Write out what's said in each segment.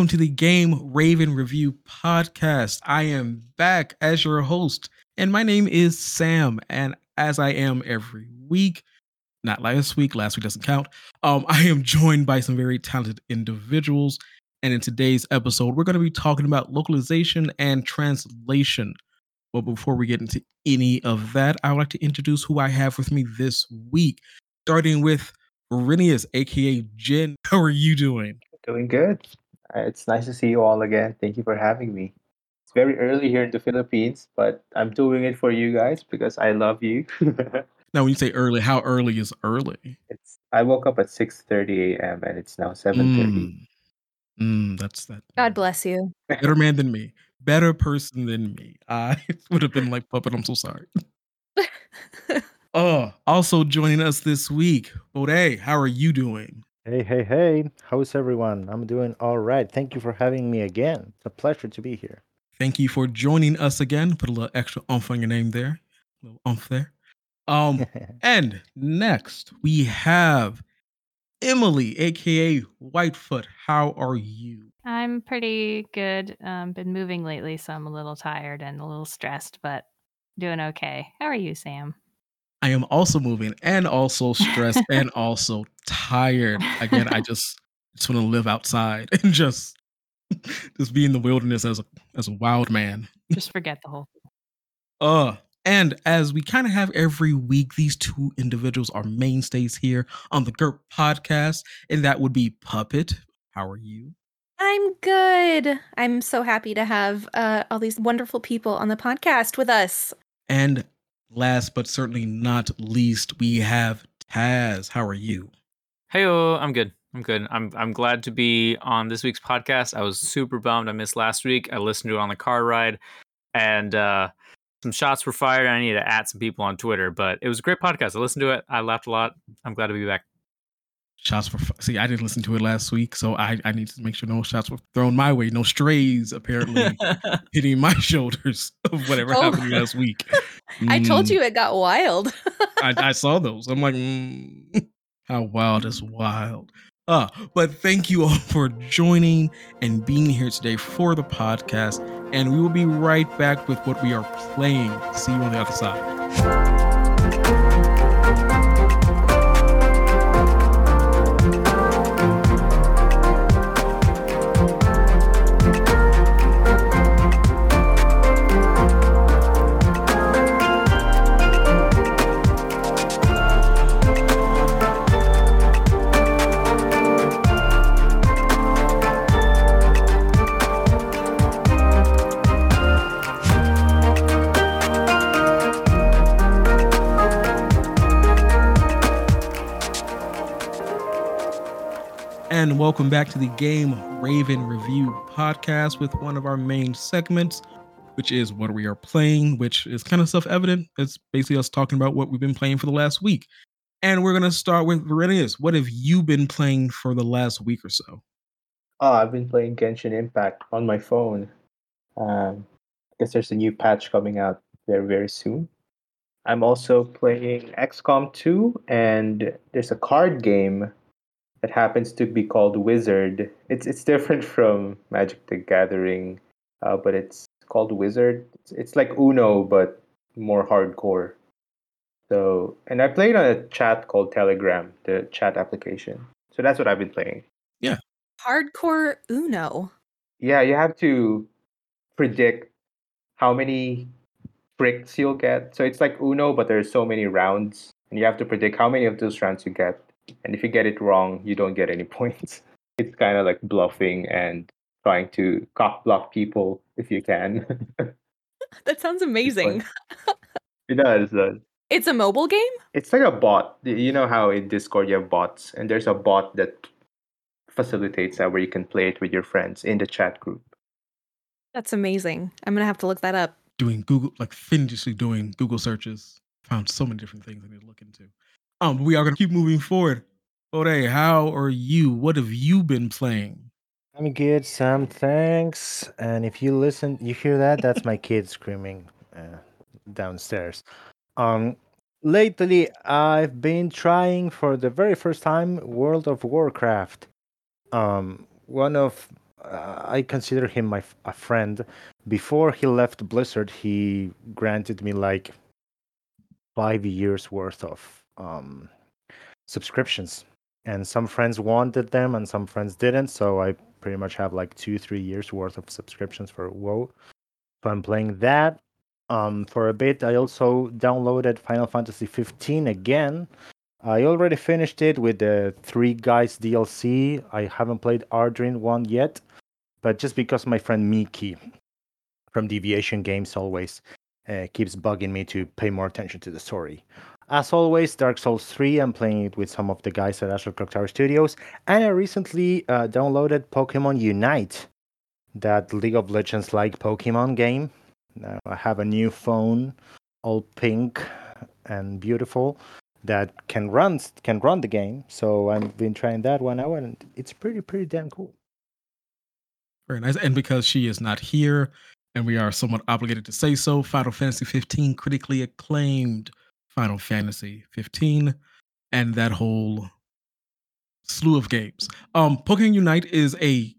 welcome to the Game Raven Review podcast. I am back as your host, and my name is Sam. And as I am every week, not last week, last week doesn't count, um, I am joined by some very talented individuals. And in today's episode, we're going to be talking about localization and translation. But before we get into any of that, I would like to introduce who I have with me this week, starting with Renius, aka Jen. How are you doing? Doing good. Uh, It's nice to see you all again. Thank you for having me. It's very early here in the Philippines, but I'm doing it for you guys because I love you. Now, when you say early, how early is early? it's I woke up at 6:30 a.m. and it's now 7:30. Mm, mm, that's that. God bless you. Better man than me. Better person than me. I would have been like, Puppet, I'm so sorry. Oh, also joining us this week, Bode, how are you doing? Hey, hey, hey. How's everyone? I'm doing all right. Thank you for having me again. It's a pleasure to be here. Thank you for joining us again. Put a little extra umph on your name there. A little umph there. Um, and next we have Emily, aka Whitefoot. How are you? I'm pretty good. Um, been moving lately, so I'm a little tired and a little stressed, but doing okay. How are you, Sam? I am also moving and also stressed and also tired. Again, I just just want to live outside and just just be in the wilderness as a as a wild man. Just forget the whole. thing. Uh and as we kind of have every week, these two individuals are mainstays here on the GURP podcast, and that would be Puppet. How are you? I'm good. I'm so happy to have uh, all these wonderful people on the podcast with us. And last but certainly not least, we have Taz. How are you? Hey, I'm good. I'm good. I'm I'm glad to be on this week's podcast. I was super bummed I missed last week. I listened to it on the car ride, and uh, some shots were fired. I need to add some people on Twitter, but it was a great podcast. I listened to it. I laughed a lot. I'm glad to be back. Shots were see. I didn't listen to it last week, so I I need to make sure no shots were thrown my way. No strays apparently hitting my shoulders of whatever Oh. happened last week. I told Mm, you it got wild. I, I saw those. I'm like, mm, how wild is wild. Uh, but thank you all for joining and being here today for the podcast. And we will be right back with what we are playing. See you on the other side. Welcome back to the Game Raven Review podcast with one of our main segments, which is what we are playing, which is kind of self evident. It's basically us talking about what we've been playing for the last week. And we're going to start with Verinius. What have you been playing for the last week or so? Oh, I've been playing Genshin Impact on my phone. Um, I guess there's a new patch coming out very very soon. I'm also playing XCOM 2, and there's a card game that happens to be called Wizard. It's it's different from Magic the Gathering, uh, but it's called Wizard. It's, it's like Uno but more hardcore. So, and I played on a chat called Telegram, the chat application. So that's what I've been playing. Yeah. Hardcore Uno. Yeah, you have to predict how many bricks you'll get. So it's like Uno, but there's so many rounds, and you have to predict how many of those rounds you get. And if you get it wrong, you don't get any points. It's kind of like bluffing and trying to cock block people if you can. That sounds amazing. it does. it does. It's a mobile game? It's like a bot. You know how in Discord you have bots, and there's a bot that facilitates that where you can play it with your friends in the chat group. That's amazing. I'm going to have to look that up. Doing Google, like fiendishly doing Google searches. Found so many different things I need to look into. Um, we are going to keep moving forward. Bode, how are you? What have you been playing? I'm good, Sam. Thanks. And if you listen, you hear that? That's my kid screaming uh, downstairs. Um, lately, I've been trying for the very first time World of Warcraft. Um, one of uh, I consider him my f- a friend. Before he left Blizzard, he granted me like five years worth of um, subscriptions, and some friends wanted them and some friends didn't. So I pretty much have like two, three years worth of subscriptions for WoW. So I'm playing that. Um, for a bit, I also downloaded Final Fantasy 15 again. I already finished it with the Three Guys DLC. I haven't played Ardyn one yet, but just because my friend Miki from Deviation Games always uh, keeps bugging me to pay more attention to the story. As always, Dark Souls 3, I'm playing it with some of the guys at Astral Clock Tower Studios, and I recently uh, downloaded Pokemon Unite, that League of Legends like Pokemon game. Now I have a new phone, all pink and beautiful, that can run can run the game. So I've been trying that one out, and it's pretty pretty damn cool. Very nice. And because she is not here, and we are somewhat obligated to say so, Final Fantasy 15 critically acclaimed Final Fantasy 15, and that whole slew of games. Um, Pokemon Unite is a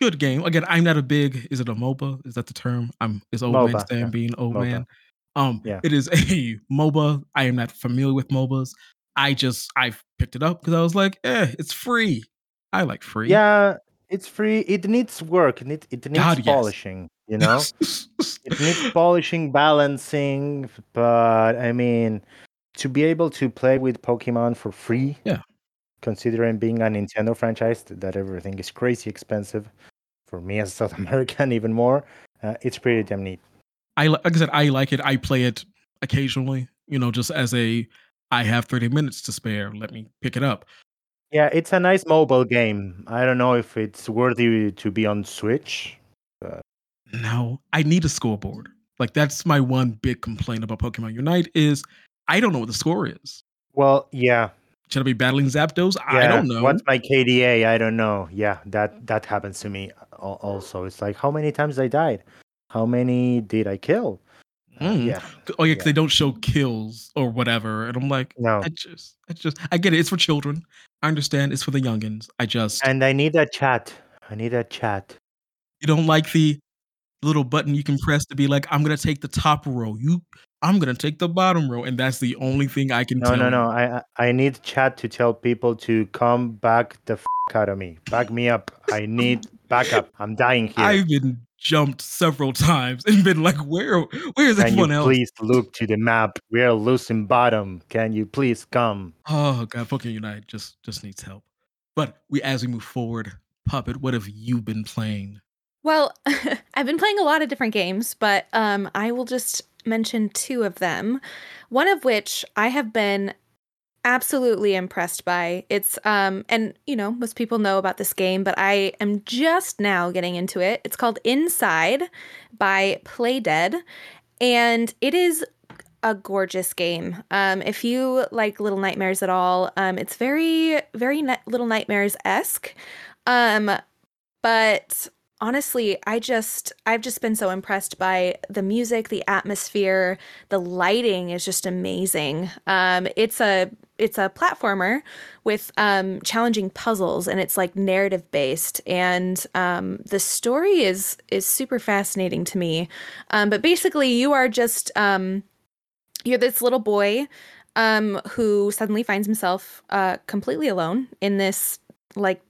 good game. Again, I'm not a big. Is it a MOBA? Is that the term? I'm. Is old man Stan yeah. being old MOBA. man? Um, Yeah. it is a MOBA. I am not familiar with MOBAs. I just I picked it up because I was like, eh, it's free. I like free. Yeah, it's free. It needs work. It need, it needs God, yes. polishing. You know, it needs polishing, balancing. But I mean, to be able to play with Pokemon for free. Yeah. Considering being a Nintendo franchise, that everything is crazy expensive. For me as a South American, even more. Uh, it's pretty damn neat. I like I said, I like it. I play it occasionally. You know, just as a I have 30 minutes to spare. Let me pick it up. Yeah, it's a nice mobile game. I don't know if it's worthy to be on Switch. No, I need a scoreboard. Like that's my one big complaint about Pokemon Unite is I don't know what the score is. Well, yeah, Should I be battling Zapdos? I don't know. What's my KDA? I don't know. Yeah, that mm. that happens to me also. It's like how many times I died? How many did I kill? Uh, Mm. yeah. Oh yeah, 'cause yeah. they don't show kills or whatever, and I'm like, No. I just, I just, I get it. It's for children. I understand. It's for the youngins. I just, And I need a chat. I need a chat. you don't like the little button you can press to be like, I'm gonna take the top row. You, I'm gonna take the bottom row, and that's the only thing I can No, tell. no, you. no. I I I need chat to tell people to come back the f- out of me. Back me up. I need backup. I'm dying here. I've been jumped several times and been like, where, where's Can you everyone else? please look to the map? We are losing bottom. Can you please come? Oh god, fucking Unite just just needs help. But we as we move forward, Puppet, what have you been playing? Well, I've been playing a lot of different games, but um, I will just mention two of them. One of which I have been absolutely impressed by. It's um, and you know most people know about this game, but I am just now getting into it. It's called Inside by Playdead, and it is a gorgeous game. Um, if you like Little Nightmares at all, um, it's very very Little Nightmares esque. Um, but honestly i just i've just been so impressed by the music the atmosphere the lighting is just amazing um it's a it's a platformer with um challenging puzzles and it's like narrative based and um the story is is super fascinating to me. Um but basically you are just um you're this little boy um who suddenly finds himself uh completely alone in this like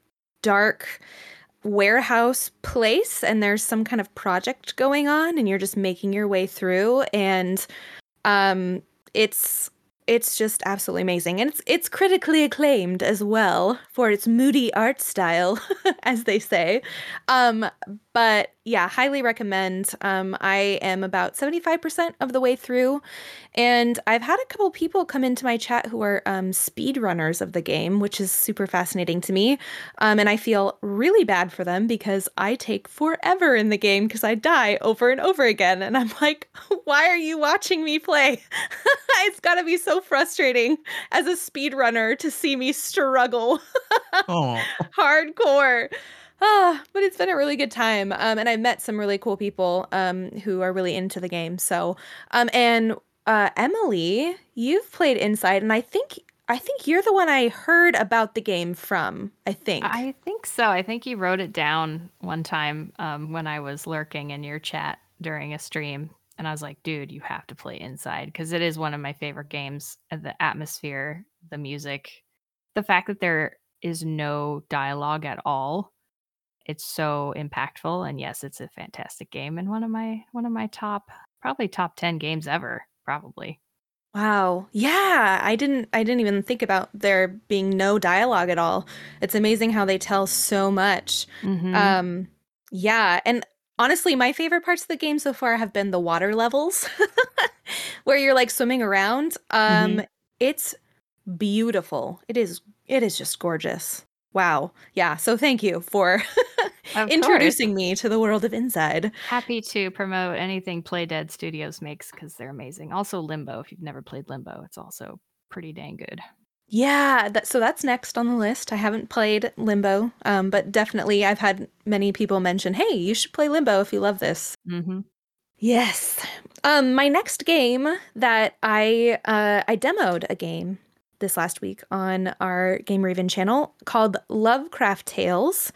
dark warehouse place and there's some kind of project going on and you're just making your way through and um it's it's just absolutely amazing and it's it's critically acclaimed as well for its moody art style as they say. Um but yeah highly recommend um i am about 75% of the way through and i've had a couple people come into my chat who are um speed runners of the game which is super fascinating to me um, and I feel really bad for them because I take forever in the game because I die over and over again. And I'm like, why are you watching me play? it's got to be so frustrating as a speedrunner to see me struggle Oh, hardcore. Ah, but it's been a really good time. Um, and I met some really cool people um, who are really into the game. So, um, and uh, Emily, you've played Inside, and I think I think you're the one I heard about the game from. I think. I think so. I think you wrote it down one time um, when I was lurking in your chat during a stream, and I was like, "Dude, you have to play Inside because it is one of my favorite games. The atmosphere, the music, the fact that there is no dialogue at all, it's so impactful. And yes, it's a fantastic game and one of my one of my top, probably top ten games ever, probably. Wow. Yeah, I didn't I didn't even think about there being no dialogue at all. It's amazing how they tell so much. Mhm. Um yeah, and honestly my favorite parts of the game so far have been the water levels where you're like swimming around. Um it's beautiful. It is it is just gorgeous. Wow. Yeah, so thank you for introducing me to the world of Inside. Happy to promote anything Playdead Studios makes because they're amazing. Also, Limbo. If you've never played Limbo, it's also pretty dang good. Yeah, that, so that's next on the list. I haven't played Limbo, um, but definitely I've had many people mention, "Hey, you should play Limbo if you love this." Mm-hmm. Yes. Um, my next game that I uh, I demoed a game this last week on our Game Raven channel called Lovecraft Tales,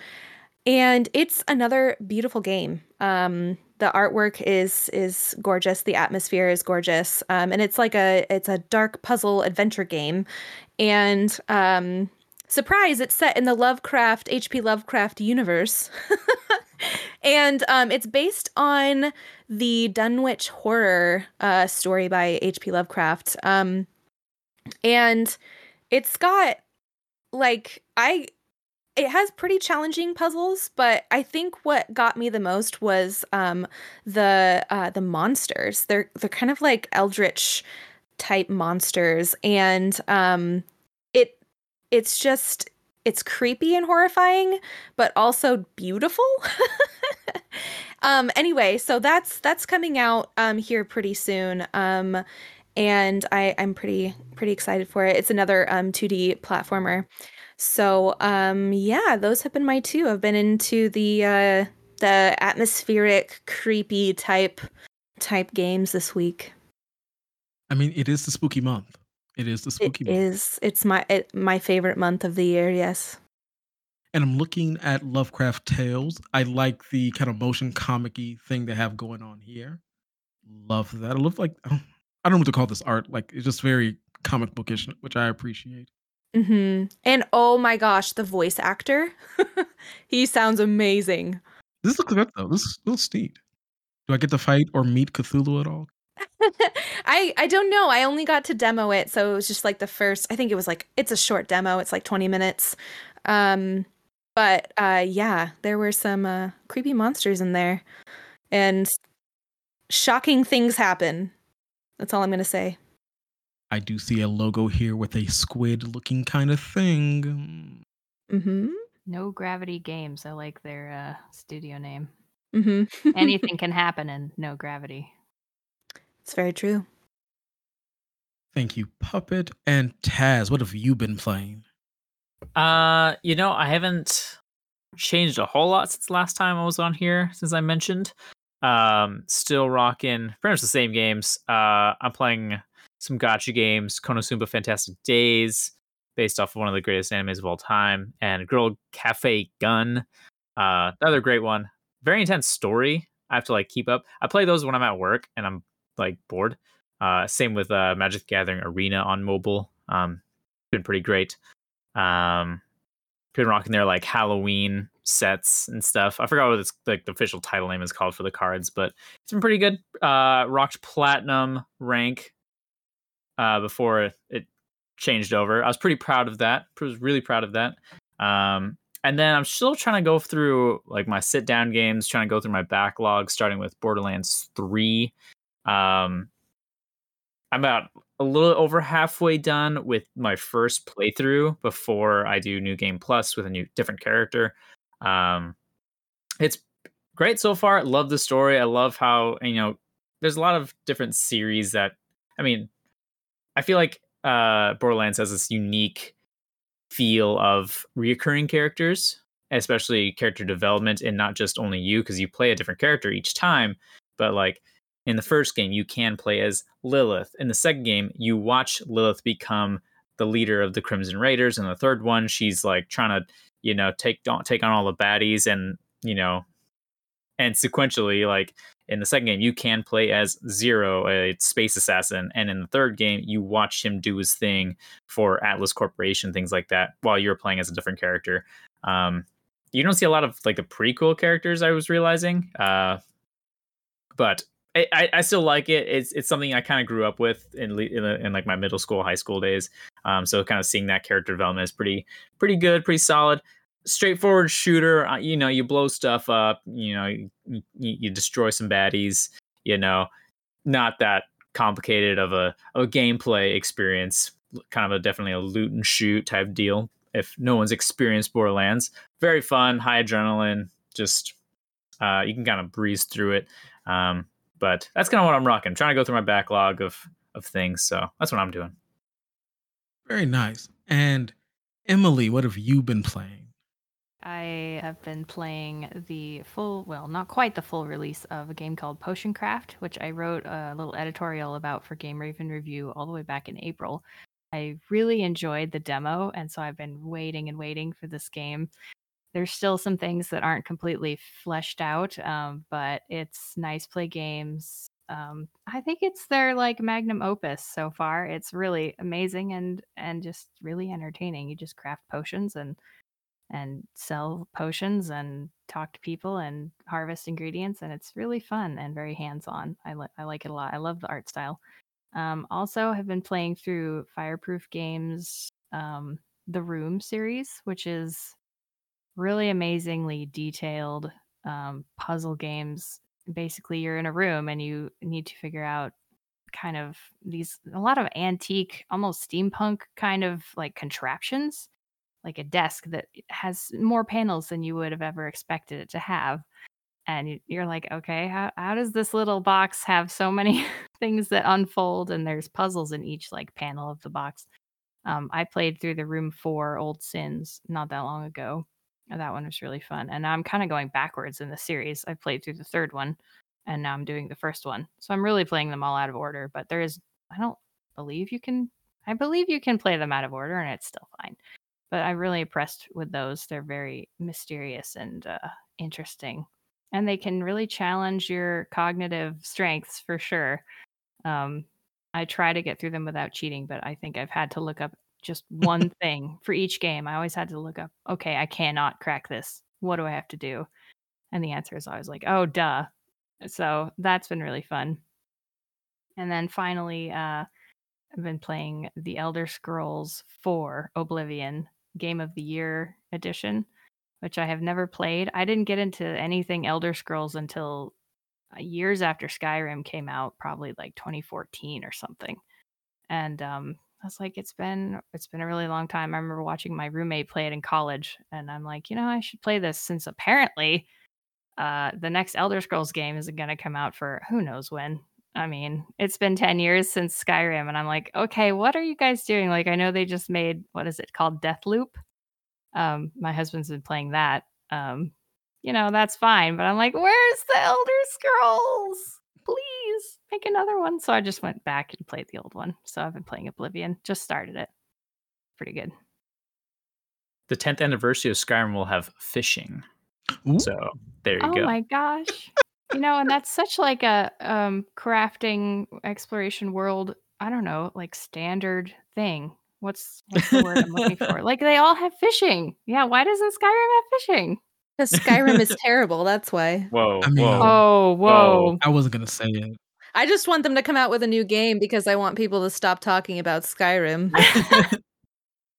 and it's another beautiful game. Um, the artwork is is gorgeous, the atmosphere is gorgeous, um, and it's like a it's a dark puzzle adventure game, and um, surprise, it's set in the Lovecraft H.P. Lovecraft universe. and um, it's based on the Dunwich horror uh, story by H.P. Lovecraft. Um, and it's got like I it has pretty challenging puzzles, but I think what got me the most was um the uh the monsters. They're they're kind of like eldritch type monsters and um it it's just it's creepy and horrifying, but also beautiful. um anyway, so that's that's coming out um here pretty soon. And I, I'm pretty pretty excited for it. It's another um, 2D platformer. So um, yeah, those have been my two. I've been into the uh, the atmospheric, creepy type type games this week. I mean, it is the spooky month. It is the It spooky month. is. It's my it, my favorite month of the year. Yes. And I'm looking at Lovecraft Tales. I like the kind of motion comic-y thing they have going on here. Love that. It looks like I don't, I don't know what to call this art. Like it's just very comic bookish, which I appreciate. hmm And oh my gosh, the voice actor, he sounds amazing. This looks good though. This looks neat. Do I get to fight or meet Cthulhu at all? I I don't know. I only got to demo it, so it was just like the first. I think it was like it's a short demo. It's like twenty minutes. Um, but uh, yeah, there were some uh, creepy monsters in there, and shocking things happen. That's all I'm gonna say. I do see a logo here with a squid looking kind of thing. Mm-hmm. No Gravity Games. I like their uh, studio name. Mm-hmm. Anything can happen in No Gravity. it's very true. Thank you, Puppet. And Taz, what have you been playing? Uh, you know, I haven't changed a whole lot since last time I was on here, since I mentioned. Um, still rocking pretty much the same games. Uh, I'm playing some gacha games, Konosuba Fantastic Days, based off of one of the greatest animes of all time, and Girl Cafe Gun. Uh, another great one. Very intense story. I have to like keep up. I play those when I'm at work and I'm like bored. Uh, same with uh, Magic Gathering Arena on mobile. Um, been pretty great. Um, been rocking their like Halloween sets and stuff. I forgot what it's like the official title name is called for the cards, but it's been pretty good. Uh, rocked platinum rank uh, before it, changed over. I was pretty proud of that. I was really proud of that. Um, and then I'm still trying to go through like my sit down games, trying to go through my backlog, starting with Borderlands 3. Um, I'm about a little over halfway done with my first playthrough before I do New Game Plus with a new different character. Um, it's great so far. Love the story. I love how you know there's a lot of different series that I mean, I feel like uh, Borderlands has this unique feel of reoccurring characters, especially character development, and not just only you because you play a different character each time, but like in the first game you can play as Lilith. In the second game, you watch Lilith become the leader of the Crimson Raiders. And the third one, she's like trying to, you know, take don't take on all the baddies and you know, and sequentially, like in the second game, you can play as Zero, a space assassin, and in the third game, you watch him do his thing for Atlas Corporation, things like that, while you're playing as a different character. Um, you don't see a lot of like the prequel characters. I was realizing, uh, but I, I, still like it. It's it's something I kind of grew up with in in, in like my middle school, high school days. Um, so kind of seeing that character development is pretty pretty good, pretty solid. Straightforward shooter. uh, You know, you blow stuff up. You know, you, you, destroy some baddies. You know, not that complicated of a of a gameplay experience. Kind of a definitely a loot and shoot type deal. If no one's experienced Borderlands, very fun, high adrenaline. Just uh, you can kind of breeze through it. Um, but that's kind of what I'm rocking. I'm trying to go through my backlog of of things. So that's what I'm doing. Very nice. And Emily, what have you been playing? I have been playing the full, well, not quite the full release of a game called Potion Craft, which I wrote a little editorial about for Game Raven Review all the way back in April. I really enjoyed the demo, and so I've been waiting and waiting for this game. There's still some things that aren't completely fleshed out, um, but it's nice play games. Um, I think it's their like magnum opus so far. It's really amazing and and just really entertaining. You just craft potions and and sell potions and talk to people and harvest ingredients and it's really fun and very hands-on i, li- I like it a lot i love the art style um, also have been playing through fireproof games um, the room series which is really amazingly detailed um, puzzle games basically you're in a room and you need to figure out kind of these a lot of antique almost steampunk kind of like contraptions like a desk that has more panels than you would have ever expected it to have. And you- you're like, okay, how, how does this little box have so many things that unfold? And there's puzzles in each like panel of the box. Um, I played through the room for old sins not that long ago. And That one was really fun. And I'm kind of going backwards in the series. I played through the third one and now I'm doing the first one. So I'm really playing them all out of order, but there is, I don't believe you can, I believe you can play them out of order and it's still fine but I'm really impressed with those. They're very mysterious and uh, interesting, and they can really challenge your cognitive strengths for sure. Um, I try to get through them without cheating, but I think I've had to look up just one thing for each game. I always had to look up, okay, I cannot crack this. What do I have to do? And the answer is always like, oh, duh. So that's been really fun. And then finally, uh, I've been playing The Elder Scrolls 4 Oblivion Game of the Year edition, which I have never played. I didn't get into anything Elder Scrolls until uh, years after Skyrim came out, probably like 2014 or something. And um, I was like, it's been it's been a really long time. I remember watching my roommate play it in college, and I'm like, you know, I should play this since apparently uh, the next Elder Scrolls game isn't going to come out for who knows when. I mean, it's been 10 years since Skyrim, and I'm like, okay, what are you guys doing? Like, I know they just made, what is it called? Deathloop. Um, my husband's been playing that. Um, you know, that's fine, but I'm like, where's the Elder Scrolls? Please make another one. So I just went back and played the old one. So I've been playing Oblivion, just started it. Pretty good. The 10th anniversary of Skyrim will have fishing. Ooh. So there you oh go. Oh my gosh. you know, and that's such like a um crafting exploration world, I don't know, like standard thing. What's what's the word I'm looking for? Like they all have fishing. Yeah, why doesn't Skyrim have fishing? Because Skyrim is terrible. That's why. Whoa, I mean- whoa. Oh, whoa. I wasn't gonna say it. I just want them to come out with a new game because I want people to stop talking about Skyrim.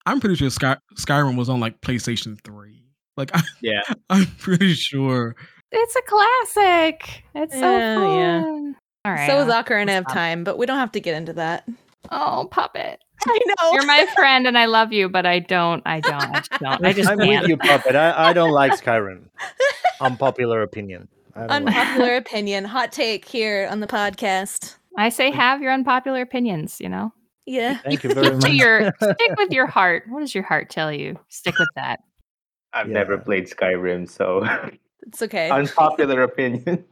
I'm pretty sure Sky- Skyrim was on like PlayStation 3. Like I, Yeah. I'm pretty sure. It's a classic. It's so Yeah, yeah. fun. All right. so is I'll- Ocarina I'll of. Time, but we don't have to get into that. Oh, puppet. I know. You're my friend and I love you, but I don't. I don't. I just don't. I just I'm can't. with you, puppet. I, I don't like Skyrim. Unpopular opinion. I don't like. Unpopular opinion, hot take here on the podcast. I say have your unpopular opinions, you know? Yeah. Thank you very Stick to much. your stick with your heart. What does your heart tell you? Stick with that. I've Yeah. never played Skyrim, so It's okay. unpopular opinion.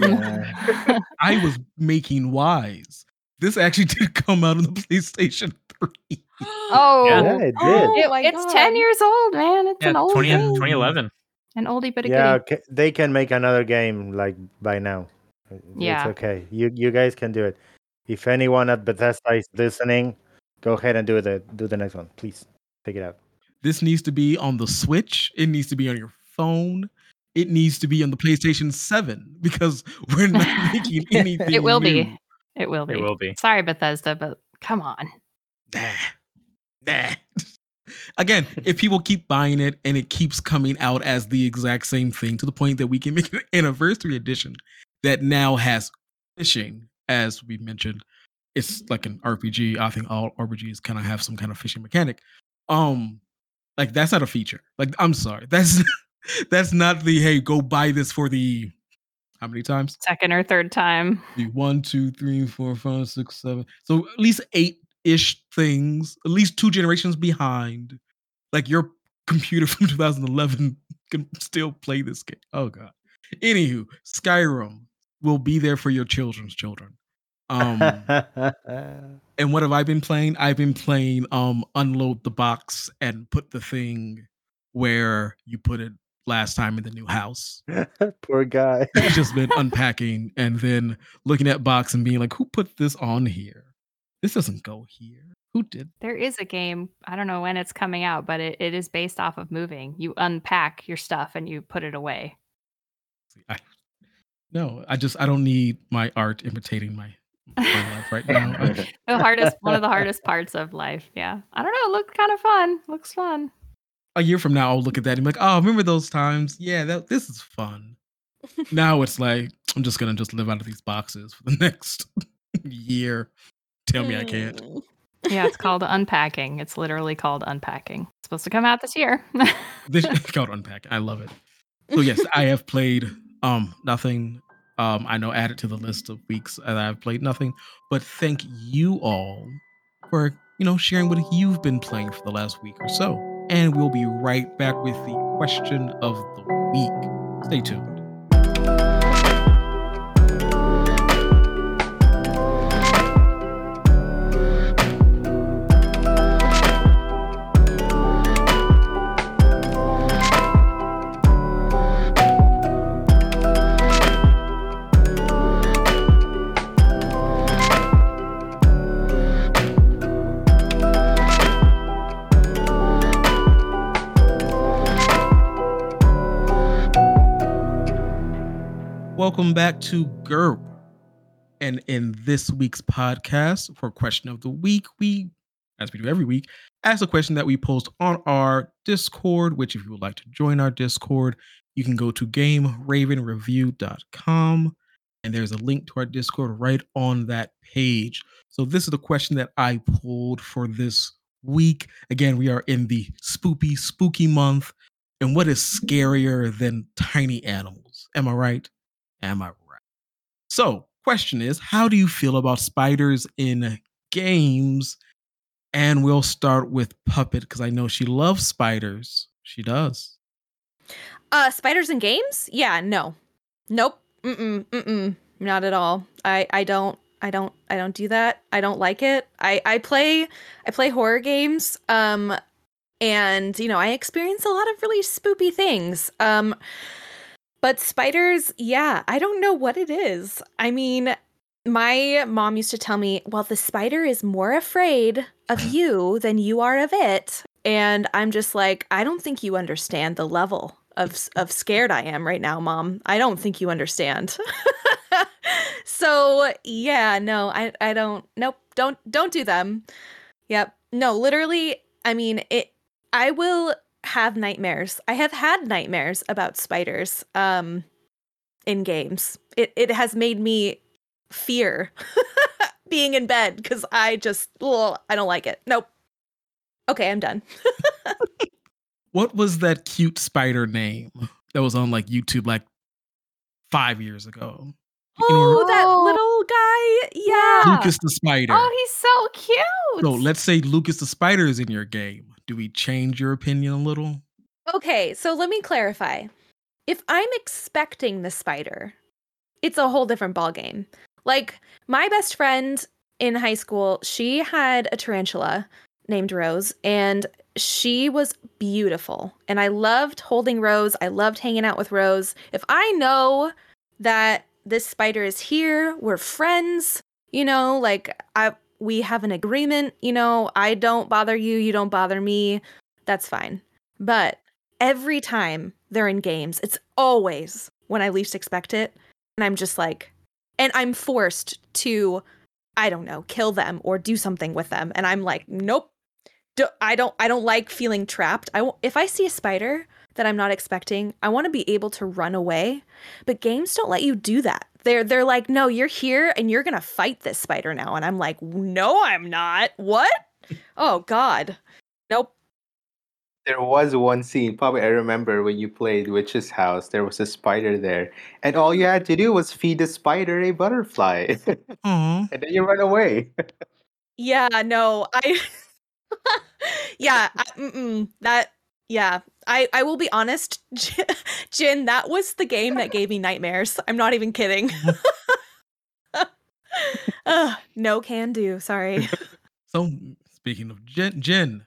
Yeah. I was making wise. This actually did come out on the PlayStation three. Oh, Yeah, oh, it did. Oh It- my it's God. 10 years old, man. It's Yeah, an old 20, game. 2011. An oldie but a yeah, goodie. ca- they can make another game like by now. Yeah. It's okay. You you guys can do it. If anyone at Bethesda is listening, go ahead and do the do the next one, please. Take it out. This needs to be on the Switch. It needs to be on your phone. It needs to be on the PlayStation 7 because we're not making anything. It will new. be. It will be. It will be. Sorry, Bethesda, but come on. Nah. Nah. Again, if people keep buying it and it keeps coming out as the exact same thing to the point that we can make an anniversary edition that now has fishing, as we mentioned, it's like an RPG. I think all RPGs kind of have some kind of fishing mechanic. Um, like that's not a feature. Like, I'm sorry. That's that's not the hey, go buy this for the how many times? Second or third time. one, two, three, four, five, six, seven. So at least eight ish things, at least two generations behind. Like your computer from 2011 can still play this game. Oh god. Anywho, Skyrim will be there for your children's children. Um, and what have I been playing? I've been playing um unload the box and put the thing where you put it last time in the new house. Poor guy. I've just been unpacking and then looking at box and being like, who put this on here? This doesn't go here. Who did? There is a game, I don't know when it's coming out, but it, it is based off of moving. You unpack your stuff and you put it away. I, no, I just I don't need my art imitating my, my life right now. The hardest, one of the hardest parts of life. Yeah. I don't know. It looked kind of fun. Looks fun. A year from now, I'll look at that and be like, oh, remember those times? Yeah, that this is fun. now it's like I'm just gonna just live out of these boxes for the next year. Tell me I can't. Mm. Yeah, it's called unpacking. It's literally called unpacking. It's supposed to come out this year. This called unpacking. I love it. So yes, I have played um nothing. Um, I know added to the list of weeks that I've played nothing. But thank you all for you know sharing what you've been playing for the last week or so. And we'll be right back with the question of the week. Stay tuned. Welcome back to GURP. And in this week's podcast for question of the week, we, as we do every week, ask a question that we post on our Discord, which if you would like to join our Discord, you can go to gameravenreview.com and there's a link to our Discord right on that page. So this is the question that I pulled for this week. Again, we are in the spoopy, spooky month. And what is scarier than tiny animals? Am I right? Am I right? So, question is, how do you feel about spiders in games? And we'll start with Puppet because I know she loves spiders. She does. Uh, spiders in games? Yeah, no, nope, mm-mm, mm-mm, not at all. I, I don't, I don't, I don't do that. I don't like it. I, I play, I play horror games. Um, and you know, I experience a lot of really spoopy things. Um, but spiders, yeah, I don't know what it is. I mean, my mom used to tell me, well, the spider is more afraid of you than you are of it. And I'm just like, I don't think you understand the level of of scared I am right now, mom. I don't think you understand. so, yeah, no, I I don't nope, don't don't do them. Yep. No, literally, I mean, it I will have nightmares. I have had nightmares about spiders um in games. It it has made me fear being in bed because I just ugh, I don't like it. Nope. Okay, I'm done. What was that cute spider name that was on like YouTube like five years ago? You Oh, remember- that Oh. little guy. Yeah. Lucas the Spider. Oh, he's so cute. so let's say Lucas the Spider is in your game. Do we change your opinion a little? Okay, so let me clarify. If I'm expecting the spider, it's a whole different ballgame. Like my best friend in high school, she had a tarantula named Rose, and she was beautiful. And I loved holding Rose. I loved hanging out with Rose. If I know that this spider is here, we're friends, you know, like I we have an agreement, you know, I don't bother you, you don't bother me, that's fine. But every time they're in games, it's always when I least expect it. And I'm just like, and I'm forced to, I don't know, kill them or do something with them. And I'm like, nope. Do, I don't I don't like feeling trapped. I if I see a spider that I'm not expecting, I want to be able to run away. But games don't let you do that. They're they're like, "No, you're here and you're going to fight this spider now." And I'm like, "No, I'm not." What? Oh god. Nope. There was one scene, probably I remember when you played Witch's House, there was a spider there. And all you had to do was feed the spider a butterfly. Aw. Mm-hmm. and then you run away. Yeah, no. I Yeah, I, that yeah. I I will be honest, Jin, that was the game that gave me nightmares. I'm not even kidding. Ugh, no can do. Sorry. So speaking of Jin, Jen,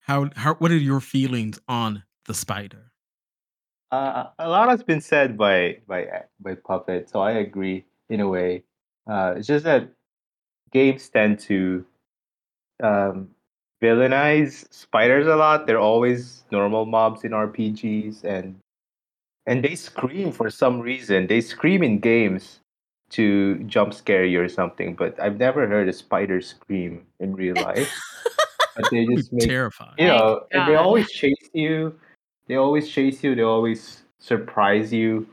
how how what are your feelings on the spider? Uh, a lot has been said by by by Puppet, so I agree in a way. Uh, it's just that games tend to um, villainize spiders a lot. They're always normal mobs in RPGs, and and they scream for some reason. They scream in games to jump scare you or something. But I've never heard a spider scream in real life. but they just make terrified. you know, and they always chase you. They always chase you. They always surprise you.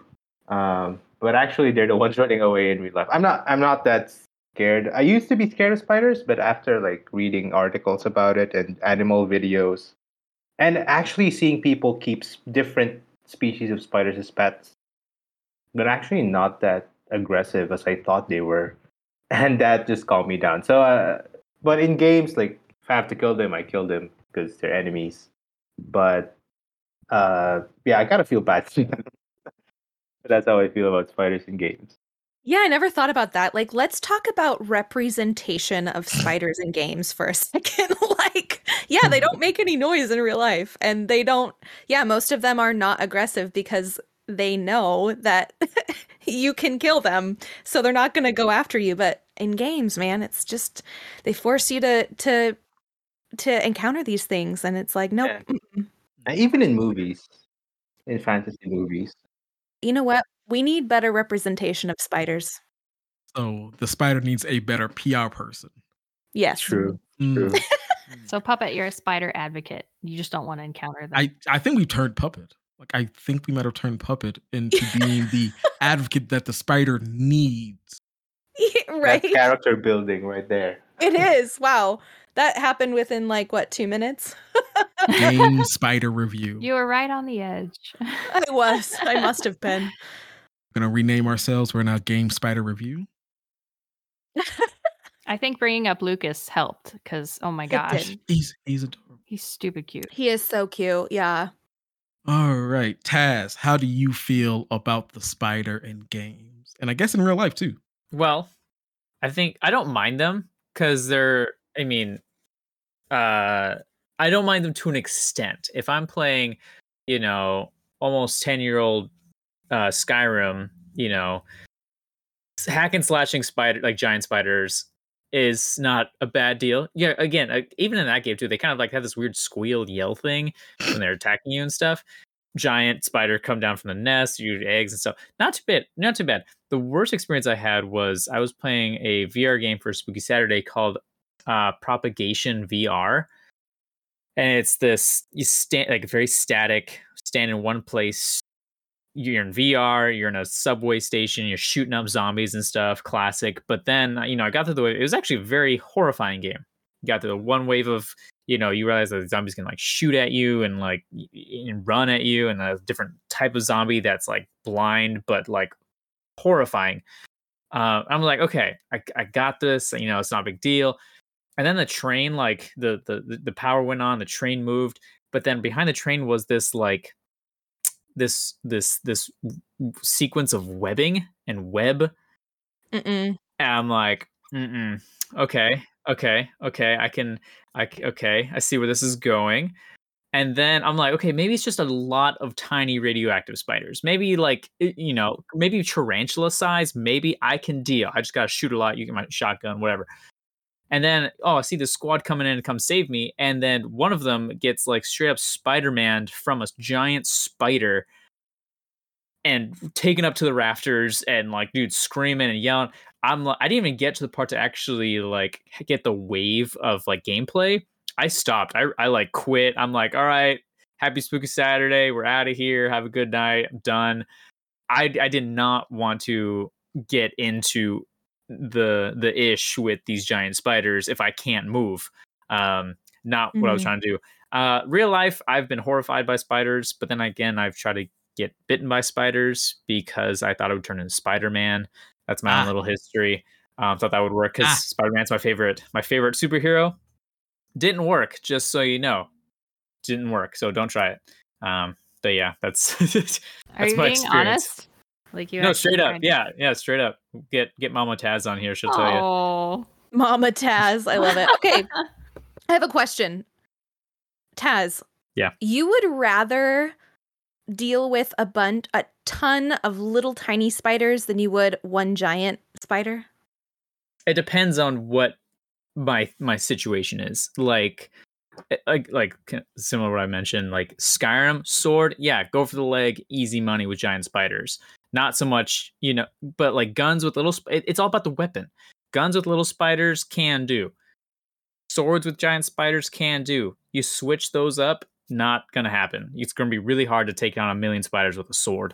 Um, but actually, they're the ones running away in real life. I'm not. I'm not that scared. I used to be scared of spiders, but after like reading articles about it and animal videos, and actually seeing people keep different species of spiders as pets, they're actually not that aggressive as I thought they were, and that just calmed me down. So, uh, but in games, like if I have to kill them, I kill them because they're enemies. But uh, yeah, I gotta feel bad. that's how I feel about spiders in games. Yeah, I never thought about that. Like, let's talk about representation of spiders in games for a second. like, yeah, they mm-hmm. don't make any noise in real life. And they don't, yeah, most of them are not aggressive because they know that you can kill them. So they're not going to go after you. But in games, man, it's just, they force you to, to, to encounter these things. And it's like, nope. Yeah. even in movies, in fantasy movies. You know what? We need better representation of spiders. So the spider needs a better PR person. Yes. True. Mm. True. So puppet, you're a spider advocate. You just don't want to encounter them. I I think we turned puppet. Like I think we might have turned puppet into being the advocate that the spider needs. right. That's character building right there. It is. Wow. That happened within like what, two minutes? Game spider review. you were right on the edge. I was. I must have been. Gonna rename ourselves. We're now Game Spider Review. I think bringing up Lucas helped because oh my gosh. He's he's adorable. he's stupid cute. He is so cute. Yeah. All right, Taz, how do you feel about the spider in games? And I guess in real life too. Well, I think I don't mind them because they're. I mean, uh, I don't mind them to an extent. If I'm playing, you know, almost ten year old uh, Skyrim, you know, hack and slashing spider like giant spiders is not a bad deal. Yeah, again, uh, even in that game too, they kind of like have this weird squeal yell thing when they're attacking you and stuff. Giant spider come down from the nest, you eggs and stuff. Not too bad. Not too bad. The worst experience I had was I was playing a VR game for Spooky Saturday called uh, Propagation VR, and it's this you stand like very static, stand in one place. You're in VR. You're in a subway station. You're shooting up zombies and stuff. Classic. But then you know I got through the it was actually a very horrifying game. You got through the one wave of you know you realize that the zombies can like shoot at you and like and run at you and a different type of zombie that's like blind but like horrifying uh, i'm like okay I, I got this you know it's not a big deal and then the train like the the the power went on the train moved but then behind the train was this like this this this sequence of webbing and web Mm-mm. and I'm like, Mm-mm. Okay, okay, okay. I can, I okay. I see where this is going. And then I'm like, okay, maybe it's just a lot of tiny radioactive spiders. Maybe like, you know, maybe tarantula size. Maybe I can deal. I just gotta shoot a lot. You get my shotgun, whatever. And then, oh, I see the squad coming in to come save me. And then one of them gets like straight up Spider Man from a giant spider and taken up to the rafters and like, dude, screaming and yelling. I'm like, I didn't even get to the part to actually like get the wave of like gameplay. I stopped. I, I like quit. I'm like, all right, happy spooky Saturday. We're out of here. Have a good night. I'm done. I, I did not want to get into the the ish with these giant spiders if I can't move. Um, not what I was Mhm. trying to do. Uh, real life, I've been horrified by spiders, but then again, I've tried to get bitten by spiders because I thought it would turn into Spider Man. That's my Ah. own little history. Um, thought that would work because Ah. Spider Man's my favorite, my favorite superhero. Didn't work, just so you know. Didn't work, so don't try it. Um, but yeah, that's Are you my being experience. honest? Like you no straight up. tried- Yeah, yeah, straight up. Get get Mama Taz on here. She'll tell you. Oh, Mama Taz. I love it. Okay. I have a question. Taz. Yeah. You would rather deal with a bunch a ton of little tiny spiders than you would one giant spider? it depends on what my my situation is like eh, like like similar to what i mentioned like skyrim sword yeah go for the leg easy money with giant spiders not so much you know but like guns with little. Sp- it's all about the weapon guns with little spiders can do swords with giant spiders can do you switch those up not gonna happen it's gonna be really hard to take on a million spiders with a sword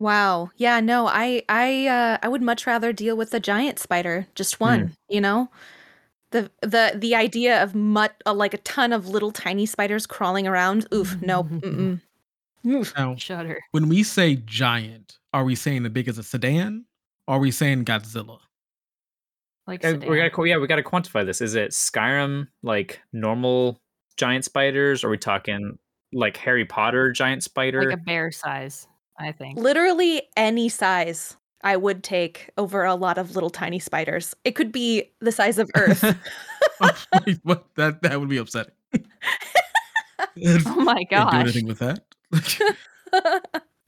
Wow. Yeah, no, I I uh I would much rather deal with a giant spider, just one, you know? The the the idea of mut uh, like a ton of little tiny spiders crawling around. Oof, no. Mm-mm. Oof. Now, shudder. when we say giant, are we saying the big as a sedan? Or are we saying Godzilla? Like Uh, sedan. we gotta yeah we gotta quantify this is it skyrim like normal giant spiders or are we talking like harry potter giant spider like a bear size, I think. Literally any size I would take over a lot of little tiny spiders. It could be the size of Earth. Wait, what? That that would be upsetting. Can't Oh my do anything with that.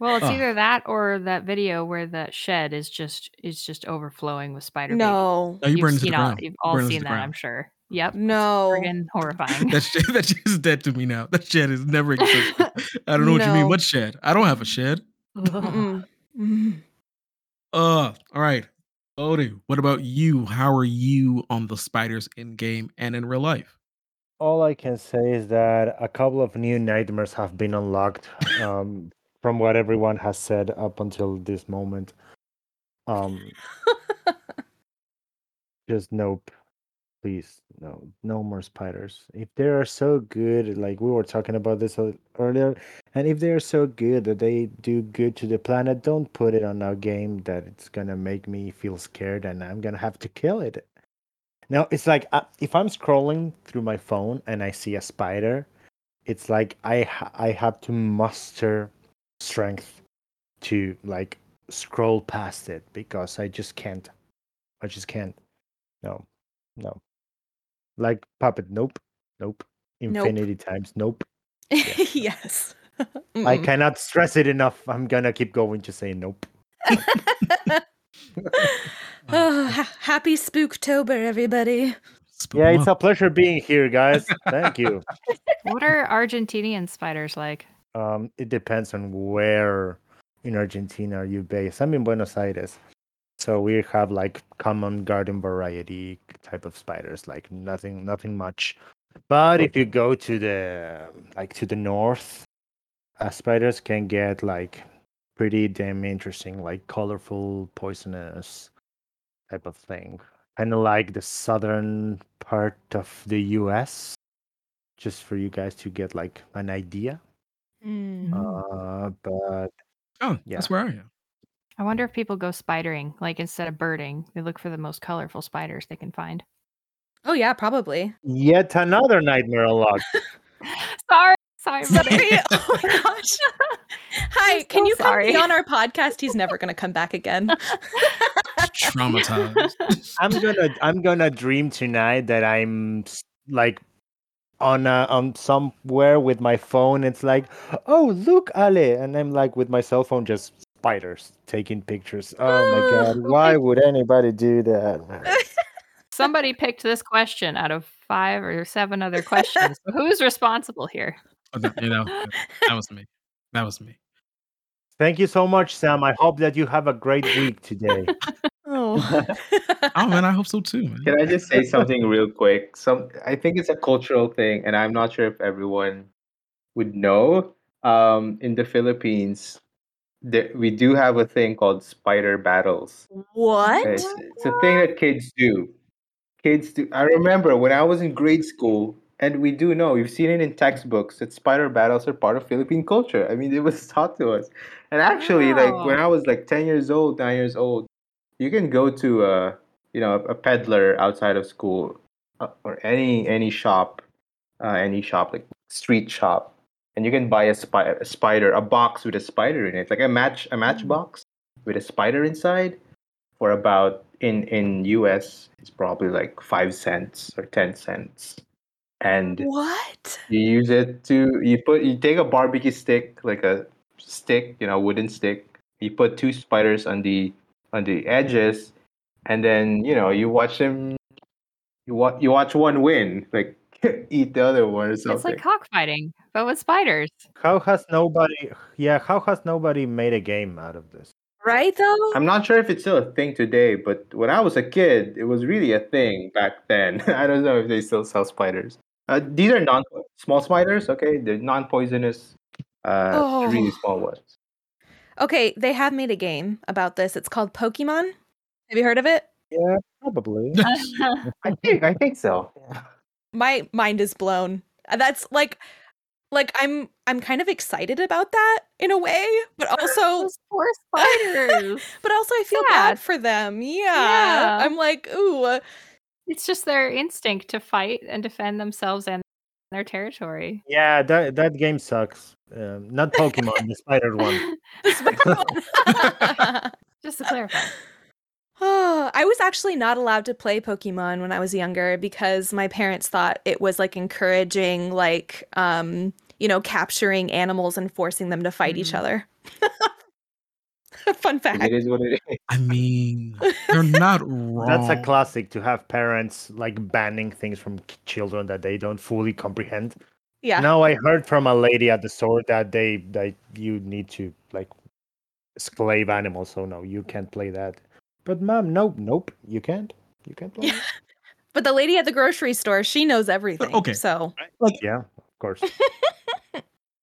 Well, it's Oh. either that or that video where that shed is just is just overflowing with spider. babies. no. No, you You've burn it to the seen all, you've all burn seen the that, I'm sure. Yep. No. Friggin' horrifying. That shit, that shit is dead to me now. That shed is never existed. I don't know what you mean. What shed? I don't have a shed. Uh, all right. Odie, what about you? How are you on the spiders in game and in real life? All I can say is that a couple of new nightmares have been unlocked um, from what everyone has said up until this moment. Um, just nope. Please, no, no more spiders. If they are so good, like we were talking about this earlier, and if they are so good that they do good to the planet, don't put it on a game that it's gonna make me feel scared and I'm gonna have to kill it. Now it's like uh, if I'm scrolling through my phone and I see a spider, it's like I ha- I have to muster strength to like scroll past it because I just can't. I just can't. No, no. Like puppet, nope, nope. Nope. Infinity times, nope. yes. I cannot stress it enough. I'm gonna keep going to say nope. Oh, ha- happy Spooktober, everybody. Spook Yeah, 'em it's up. a pleasure being here, guys. Thank you. what are Argentinian spiders like? Um, it depends on where in Argentina are you based. I'm in Buenos Aires, so we have like common garden variety type of spiders, like nothing, nothing much. But if you go to the like to the north, uh, spiders can get like pretty damn interesting, like colorful, poisonous type of thing. Kind of like the southern part of the U.S. Just for you guys to get like an idea. Mm. Uh, but Oh, yeah. that's where I am. I wonder if people go spidering, like instead of birding, they look for the most colorful spiders they can find. Oh yeah, probably. yet another nightmare unlocked. Sorry, sorry, buddy. Oh my gosh. Hi, I'm can so you come be on our podcast? He's never going to come back again. Traumatized. I'm gonna I'm gonna dream tonight that I'm like on uh, on somewhere with my phone. It's like, oh look, Ale, and I'm like with my cell phone just spiders taking pictures. Oh my god, why would anybody do that? Somebody picked this question out of five or seven other questions. Who's responsible here? Oh, no, you know, that was me. That was me. Thank you so much, Sam. I hope that you have a great week today. oh. Oh man, I hope so too, man. Can I just say something real quick? Some I think it's a cultural thing, and I'm not sure if everyone would know. Um, in the Philippines, there, we do have a thing called spider battles. what? It's, it's a thing that kids do. Kids do. I remember when I was in grade school, and we do know we've seen it in textbooks that spider battles are part of Philippine culture. I mean, it was taught to us. And actually, like when I was like ten years old, nine years old, you can go to a you know a peddler outside of school uh, or any any shop, uh, any shop like street shop, and you can buy a, spi- a spider, a box with a spider in it, like a match a matchbox with a spider inside, for about in in US it's probably like five cents or ten cents, and What? you use it to you put you take a barbecue stick like a stick you know wooden stick you put two spiders on the on the edges and then you know you watch them you watch you watch one win like eat the other one or It's like cockfighting, but with spiders. How has nobody? Yeah, how has nobody made a game out of this? Right though? i'm not sure if it's still a thing today but when i was a kid it was really a thing back then i don't know if they still sell spiders uh, these are non small spiders okay they're non-poisonous uh Oh. really small ones Okay, they have made a game about this. It's called Pokemon. Have you heard of it? Yeah, probably. i think i think so My mind is blown. Uh, That's like like I'm I'm kind of excited about that in a way, but also Those poor spiders. but also I feel Sad. bad for them. Yeah. Yeah. I'm like, ooh. It's just their instinct to fight and defend themselves and their territory. Yeah, that that game sucks. Um, not Pokemon, the spider one. Just to clarify. Oh, I was actually not allowed to play Pokemon when I was younger because my parents thought it was like encouraging like um, you know, capturing animals and forcing them to fight each Mm. other. Fun fact. it is what it is I mean, they're not wrong. That's a classic to have parents like banning things from children that they don't fully comprehend. Yeah. Now I heard from a lady at the store that they that you need to like slave animals, so no, you can't play that. But mom, nope, nope, you can't. You can't play. Yeah. But the lady at the grocery store, she knows everything. okay. So like, Yeah, of course.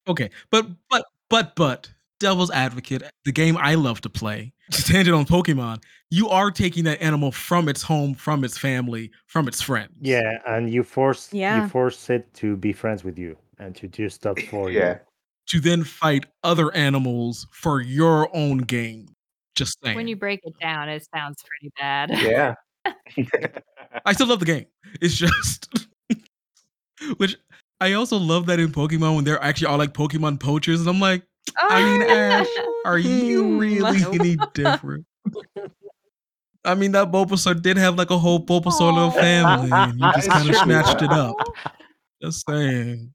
Okay, but but but but devil's advocate, the game I love to play, tangent on Pokemon, you are taking that animal from its home, from its family, from its friends. Yeah, and you force Yeah. you force it to be friends with you and to do stuff for you. yeah To then fight other animals for your own game. Just saying. When you break it down, it sounds pretty bad. yeah I still love the game. It's just which I also love that in Pokemon when they're actually all like Pokemon poachers, and I'm like, I mean, Ash, are you Hmm. really any different? I mean, that Bulbasaur did have like a whole Bulbasaur little family, and you just kind of snatched it up. Just saying.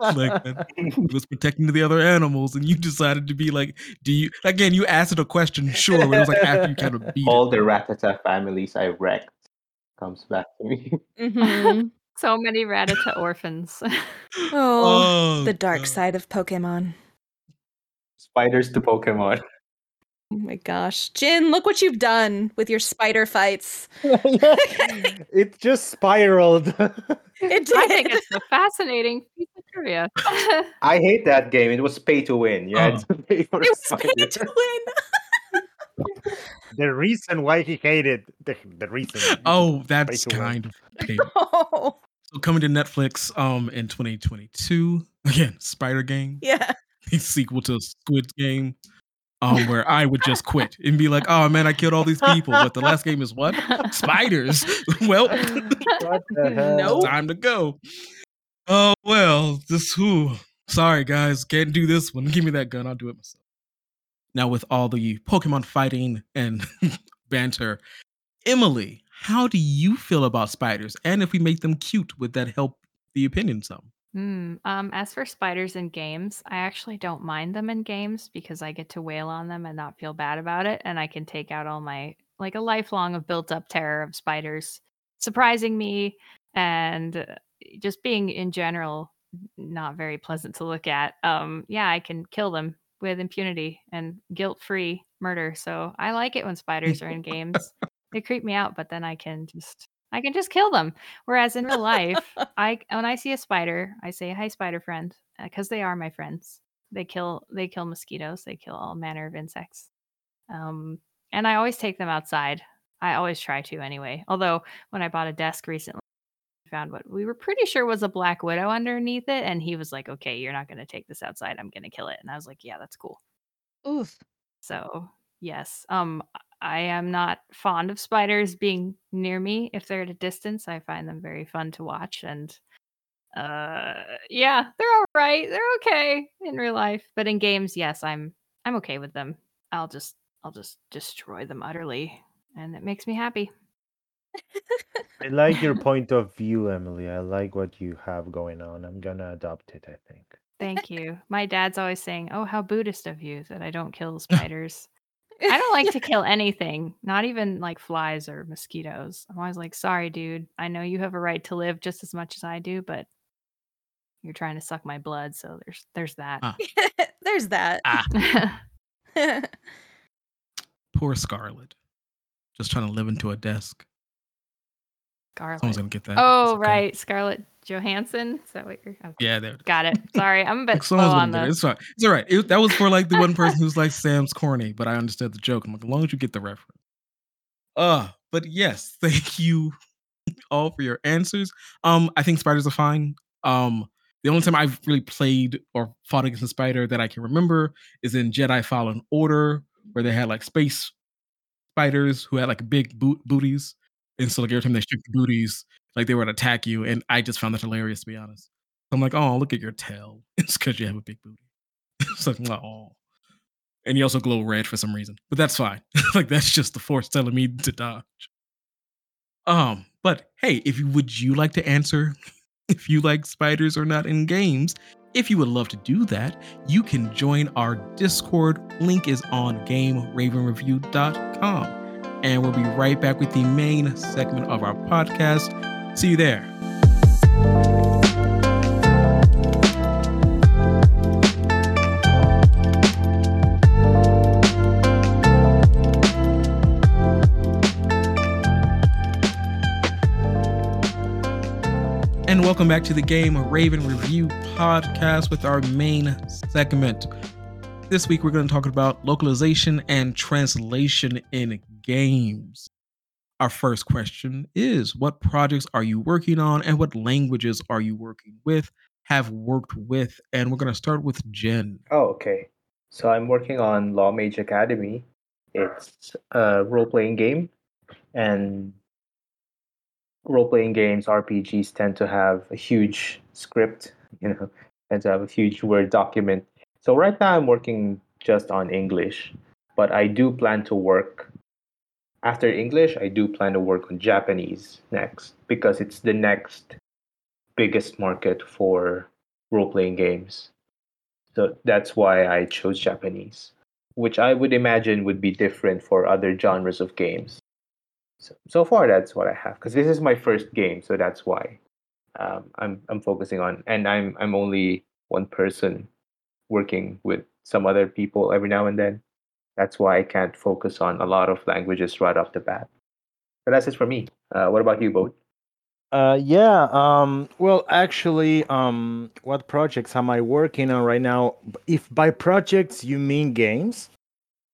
Like that it was protecting the other animals, and you decided to be like, do you again? You asked it a question, sure, but it was like after you kind of beat all it. the Rattata families I wrecked comes back to me. Mhm. So many Rattata orphans. Oh, oh, the Oh, dark God. side of Pokemon. Spiders to Pokemon. Oh my gosh. Jin, look what you've done with your spider fights. it just spiraled. It did. I think it's a fascinating piece of trivia. I hate that game. It was pay to win. You had Oh. to pay for it a was pay to win. the reason why he hated the, the reason. Oh, that's to win. kind of pain. Oh, So coming to Netflix um in 2022. Again, Spider Game, yeah. the sequel to Squid Game. Um, where I would just quit and be like, "Oh man, I killed all these people." But the last game is what? Spiders. well, What? Nope. time to go. Oh well, this who? Sorry guys, can't do this one. Give me that gun. I'll do it myself. Now, with all the Pokemon fighting and banter, Emily, how do you feel about spiders? And if we make them cute, would that help the opinion some? Hmm. Um, as for spiders in games, I actually don't mind them in games because I get to wail on them and not feel bad about it, and I can take out all my like a lifelong of built up terror of spiders surprising me and uh, just being in general not very pleasant to look at. Um, yeah, I can kill them with impunity and guilt free murder. So I like it when spiders are in games. They creep me out, but then I can just I can just kill them. Whereas in real life, I when I see a spider, I say, "Hi, spider friend," because they are my friends. They kill they kill mosquitoes. They kill all manner of insects. Um, and I always take them outside. I always try to anyway. Although when I bought a desk recently, I found what we were pretty sure was a black widow underneath it, and he was like, "Okay, you're not going to take this outside. I'm going to kill it." And I was like, "Yeah, that's cool." Oof. So yes, um, I am not fond of spiders being near me. If they're at a distance, I find them very fun to watch, and uh, yeah, they're all right. They're okay in real life, but in games, yes, I'm I'm okay with them. I'll just I'll just destroy them utterly, and it makes me happy. I like your point of view, Emily. I like what you have going on. I'm gonna adopt it. I think. Thank you. My dad's always saying, "Oh, how Buddhist of you that I don't kill spiders." I don't like to kill anything, not even like flies or mosquitoes. I'm always like, "Sorry, dude. I know you have a right to live just as much as I do, but you're trying to suck my blood, so there's there's that." Ah. There's that. Ah. Poor Scarlet. Just trying to live into a desk. Scarlet. Someone's gonna get that. Oh, okay. right. Scarlett Johansson. Is that what you're okay. Yeah, there. Got it. Sorry. I'm a bit slow on the It's fine. It's all right. It, that was for like the one person who's like Sam's corny, but I understood the joke. I'm like, as long as you get the reference. Uh, but yes, thank you all for your answers. Um, I think spiders are fine. Um, the only time I've really played or fought against a spider that I can remember is in Jedi Fallen Order, where they had like space spiders who had like big boot booties. And so like every time they shook the booties, like they would attack you. And I just found that hilarious to be honest. I'm like, oh, look at your tail. It's because you have a big booty. it's like, oh. And you also glow red for some reason. But that's fine. like that's just the force telling me to dodge. Um, but hey, if you would you like to answer if you like spiders or not in games? If you would love to do that, you can join our Discord. Link is on GameRavenReview.com. And we'll be right back with the main segment of our podcast. See you there. And welcome back to the Game Raven Review podcast with our main segment. This week we're going to talk about localization and translation in games. Our first question is What projects are you working on and what languages are you working with, have worked with? And we're going to start with Jen. Oh, okay. So I'm working on Lawmage Academy. It's a role playing game, and role playing games, RPGs tend to have a huge script, you know, tend to have a huge Word document. So right now I'm working just on English, but I do plan to work after English, I do plan to work on Japanese next because it's the next biggest market for role playing games. So that's why I chose Japanese, which I would imagine would be different for other genres of games. So, so far, that's what I have because this is my first game, so that's why um, I'm I'm focusing on, and I'm I'm only one person working with some other people every now and then. That's why I can't focus on a lot of languages right off the bat. But that's it for me. Uh, what about you, Boat? Uh, yeah. Um, well, actually, um, what projects am I working on right now? If by projects you mean games,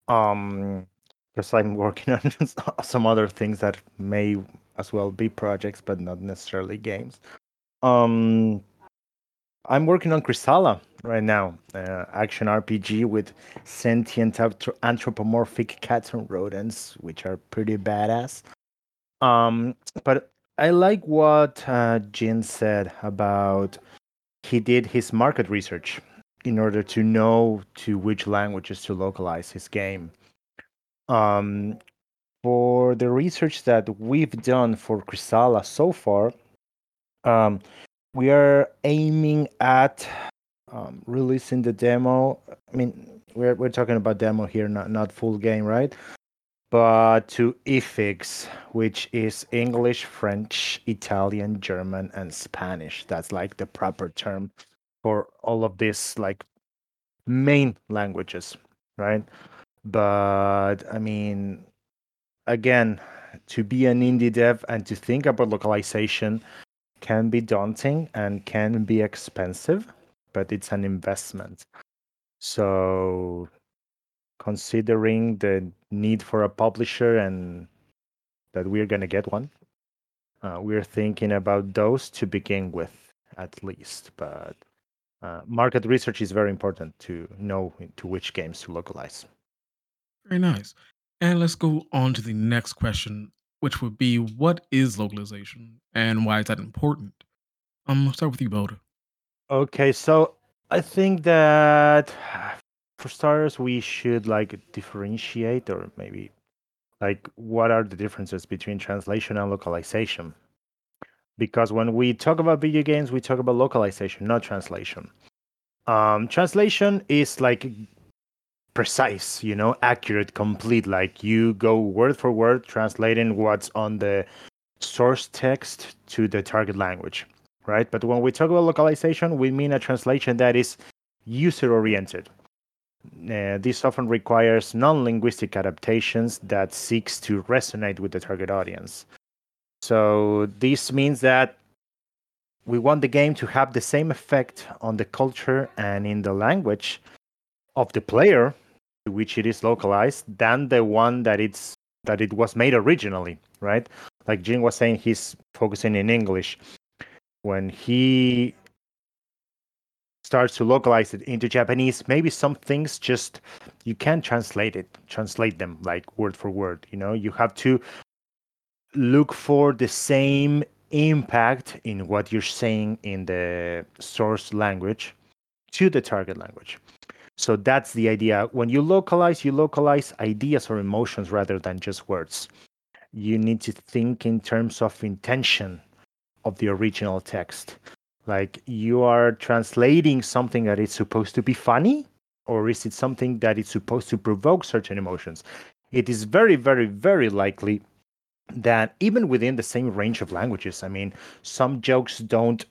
um, because I'm working on some other things that may as well be projects, but not necessarily games. Um, I'm working on Kristala right now, uh, action RPG with sentient anthropomorphic cats and rodents, which are pretty badass. Um, but I like what uh, Jin said about he did his market research in order to know to which languages to localize his game. Um, for the research that we've done for Kristala so far, um, we are aiming at um, releasing the demo. I mean, we're we're talking about demo here, not not full game, right? But to EFIGS, which is English, French, Italian, German, and Spanish. That's like the proper term for all of these like main languages, right? But I mean, again, to be an indie dev and to think about localization can be daunting and can be expensive, but it's an investment. So, considering the need for a publisher and that we're going to get one, uh, we're thinking about those to begin with, at least. But uh, market research is very important to know to which games to localize. Very nice. And let's go on to the next question, which would be what is localization and why is that important? Um, I'll start with you, Boda. Okay, so I think that for starters, we should like differentiate or maybe like what are the differences between translation and localization? Because when we talk about video games, we talk about localization, not translation. Um, translation is like precise, you know, accurate, complete. Like you go word for word translating what's on the source text to the target language, right? But when we talk about localization, we mean a translation that is user oriented. Uh, this often requires non-linguistic adaptations that seeks to resonate with the target audience. So this means that we want the game to have the same effect on the culture and in the language of the player to which it is localized than the one that it's that it was made originally, right? Like Jin was saying, he's focusing in English. When he starts to localize it into Japanese, maybe some things just you can't translate it, translate them like word for word. You know, you have to look for the same impact in what you're saying in the source language to the target language. So that's the idea. When you localize, you localize ideas or emotions rather than just words. You need to think in terms of intention of the original text. Like you are translating something that is supposed to be funny, or is it something that is supposed to provoke certain emotions? It is very, very, very likely that even within the same range of languages, I mean, some jokes don't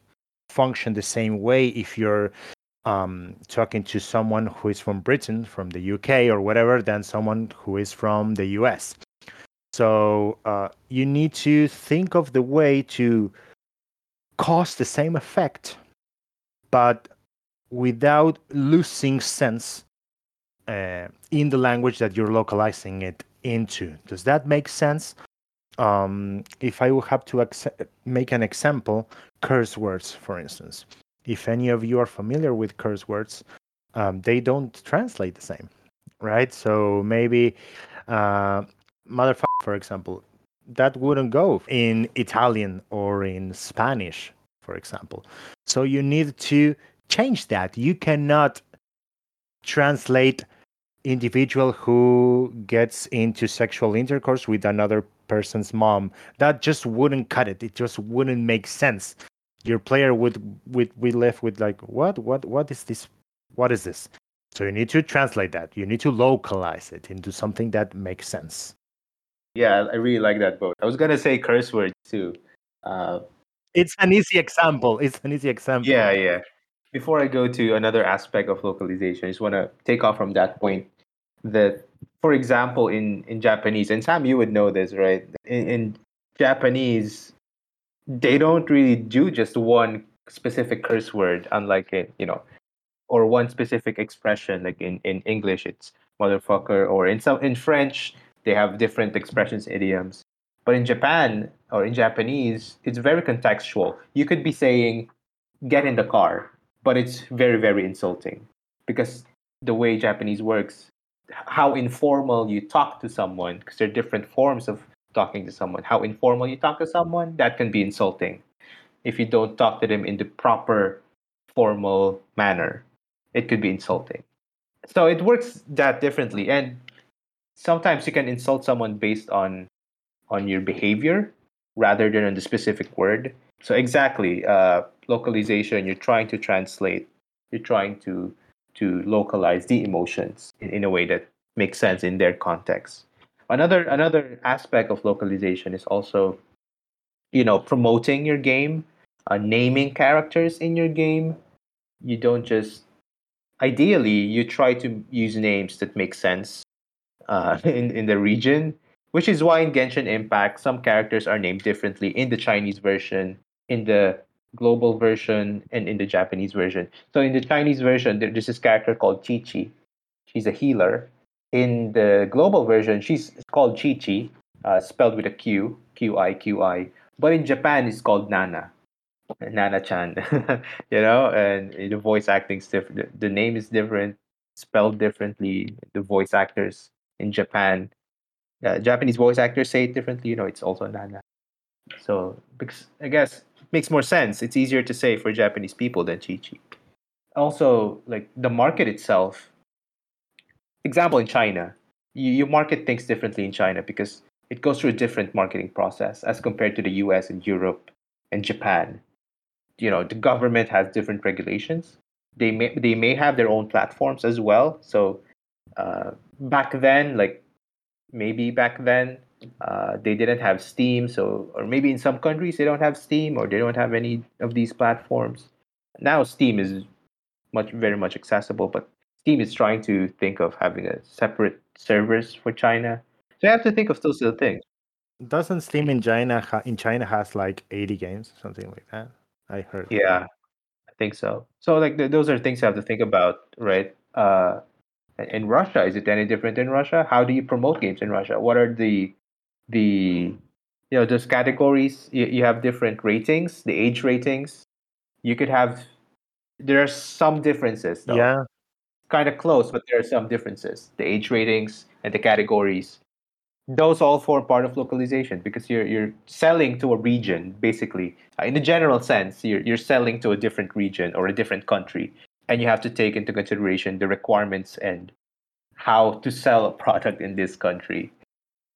function the same way if you're um, talking to someone who is from Britain, from the UK, or whatever, than someone who is from the US. So uh, you need to think of the way to cause the same effect, but without losing sense uh, in the language that you're localizing it into. Does that make sense? Um, if I would have to ex- make an example, curse words, for instance. If any of you are familiar with curse words, um, they don't translate the same, right? So maybe uh, motherfucker, for example, that wouldn't go in Italian or in Spanish, for example. So you need to change that. You cannot translate individual who gets into sexual intercourse with another person's mom. That just wouldn't cut it. It just wouldn't make sense. Your player would would be left with like, what, what, what is this? What is this? So you need to translate that. You need to localize it into something that makes sense. Yeah, I really like that boat. I was gonna say curse words too. Uh, it's an easy example. It's an easy example. Yeah, yeah. Before I go to another aspect of localization, I just want to take off from that point that, for example, in, in Japanese, and Sam, you would know this, right? In, in Japanese, they don't really do just one specific curse word, unlike it, you know, or one specific expression. Like in, in English, it's motherfucker, or in some in French, they have different expressions, idioms. But in Japan or in Japanese, it's very contextual. You could be saying, get in the car, but it's very, very insulting because the way Japanese works, how informal you talk to someone, because there are different forms of talking to someone, how informal you talk to someone, that can be insulting if you don't talk to them in the proper formal manner. it could be insulting. So it works that differently, and sometimes you can insult someone based on on your behavior rather than on the specific word. So exactly, uh, localization. You're trying to translate. You're trying to to localize the emotions in, in a way that makes sense in their context. Another another aspect of localization is also, you know, promoting your game, uh, naming characters in your game. You don't just ideally you try to use names that make sense uh, in in the region, which is why in Genshin Impact some characters are named differently in the Chinese version, in the global version, and in the Japanese version. So in the Chinese version, there- there's this character called Chi Chi. She's a healer. In the global version, she's called Qiqi, uh, spelled with a Q, Q I Q I. But in Japan, it's called Nana. Nana Chan, you know, and the voice acting is different. The name is different, spelled differently. The voice actors in Japan, uh, Japanese voice actors say it differently. You know, it's also Nana. So, because I guess it makes more sense. It's easier to say for Japanese people than Chi Chi. Also, like the market itself. Example in China, you, you market things differently in China because it goes through a different marketing process as compared to the US and Europe and Japan. You know, the government has different regulations. They may they may have their own platforms as well. So uh, back then, like maybe back then, uh, they didn't have Steam. So or maybe in some countries they don't have Steam or they don't have any of these platforms. Now Steam is much very much accessible, but Steam is trying to think of having a separate servers for China. So you have to think of those little things. Doesn't Steam in China ha- in China has like 80 games, something like that? I heard. Yeah, I think so. So like th- those are things you have to think about, right? Uh, in Russia, is it any different in Russia? How do you promote games in Russia? What are the the you know those categories? You, you have different ratings, the age ratings. You could have there are some differences though. Yeah, kind of close, but there are some differences. The age ratings and the categories. Those all form part of localization because you're you're selling to a region basically. In a general sense, you're you're selling to a different region or a different country, and you have to take into consideration the requirements and how to sell a product in this country.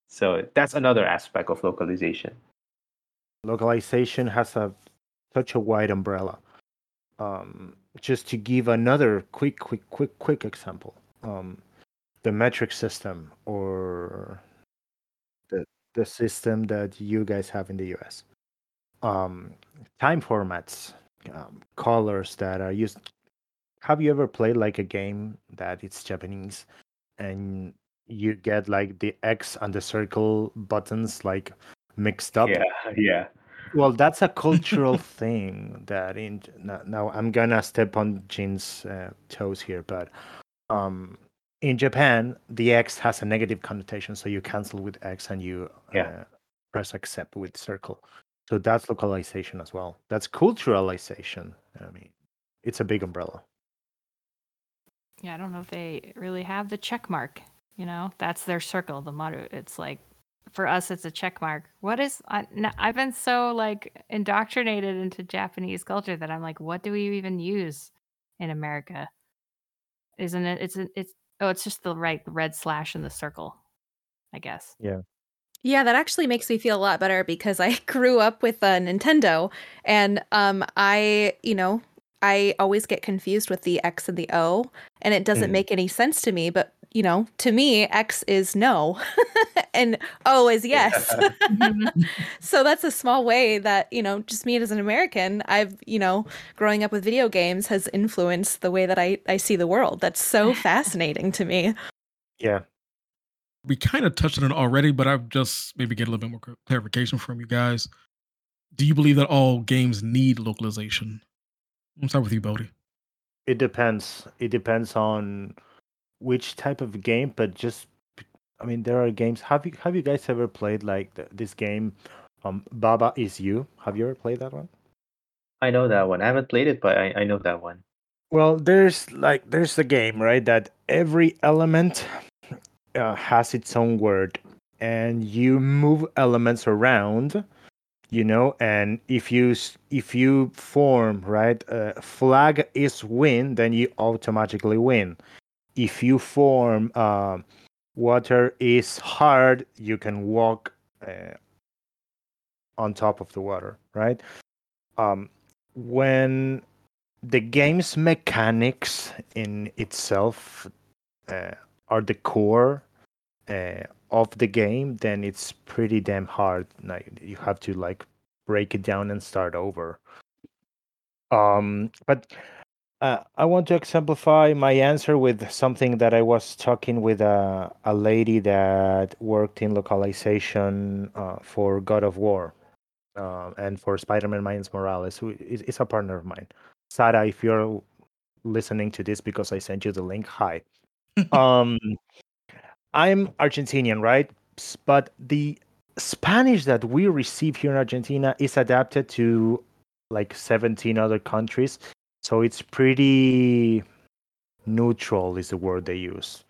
So that's another aspect of localization. localization has a such a wide umbrella. Um, just to give another quick, quick, quick, quick example, um, the metric system or the the system that you guys have in the US, um, time formats, um, colors that are used. Have you ever played like a game that it's Japanese and you get like the X and the circle buttons like mixed up? Yeah, yeah. Well, that's a cultural thing that in now, I'm gonna step on Jin's uh, toes here, but um, in Japan, the X has a negative connotation, so you cancel with X and you Yeah. uh, press accept with circle. So that's localization as well. That's culturalization. I mean, it's a big umbrella. Yeah, I don't know if they really have the check mark. You know, that's their circle, the motto. It's like for us, it's a check mark. What is? I, have been so like indoctrinated into Japanese culture that I'm like, what do we even use in America? Isn't it? It's a, it's oh, it's just the right red slash in the circle, I guess. Yeah. Yeah, that actually makes me feel a lot better because I grew up with a Nintendo and um I, you know, I always get confused with the X and the O and it doesn't Mm. make any sense to me, but you know, to me X is no and O is yes. so that's a small way that, you know, just me as an American, I've, you know, growing up with video games has influenced the way that I I see the world. That's so fascinating to me. Yeah, we kind of touched on it already, but I've just maybe get a little bit more clarification from you guys. Do you believe that all games need localization? I'll start with you, Bodie. it depends. It depends on which type of game, but just I mean, there are games. Have you have you guys ever played like th- this game, um, Baba is You? Have you ever played that one? I know that one. I haven't played it, but I, I know that one. Well, there's like there's a game right that every element uh, has its own word, and you move elements around you know and if you if you form right uh, flag is win then you automatically win. If you form uh, water is hard you can walk uh, on top of the water right? Um, when the game's mechanics in itself uh, are the core uh, of the game, then it's pretty damn hard. Like you have to like break it down and start over. Um, but uh, I want to exemplify my answer with something that I was talking with a, a lady that worked in localization uh, for God of War uh, and for Spider-Man Miles Morales, who is, is a partner of mine. Sara, if you're listening to this because I sent you the link, hi. um, I'm Argentinian, right? But the Spanish that we receive here in Argentina is adapted to like 17 other countries. So it's pretty neutral is the word they use.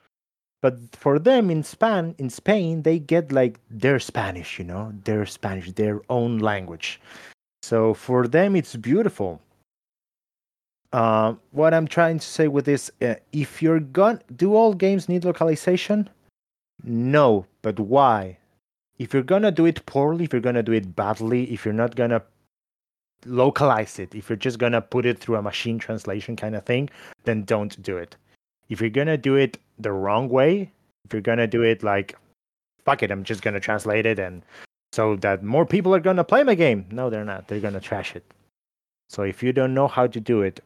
But for them in Span in Spain, they get like their Spanish, you know, their Spanish, their own language. So for them, it's beautiful. Uh, what I'm trying to say with this, uh, if you're gonna do all games need localization? No, but why? If you're gonna do it poorly, if you're gonna do it badly, if you're not gonna localize it, if you're just gonna put it through a machine translation kind of thing, then don't do it. If you're gonna do it the wrong way, if you're gonna do it like, fuck it, I'm just gonna translate it and so that more people are gonna play my game. No, they're not. They're gonna trash it. So if you don't know how to do it,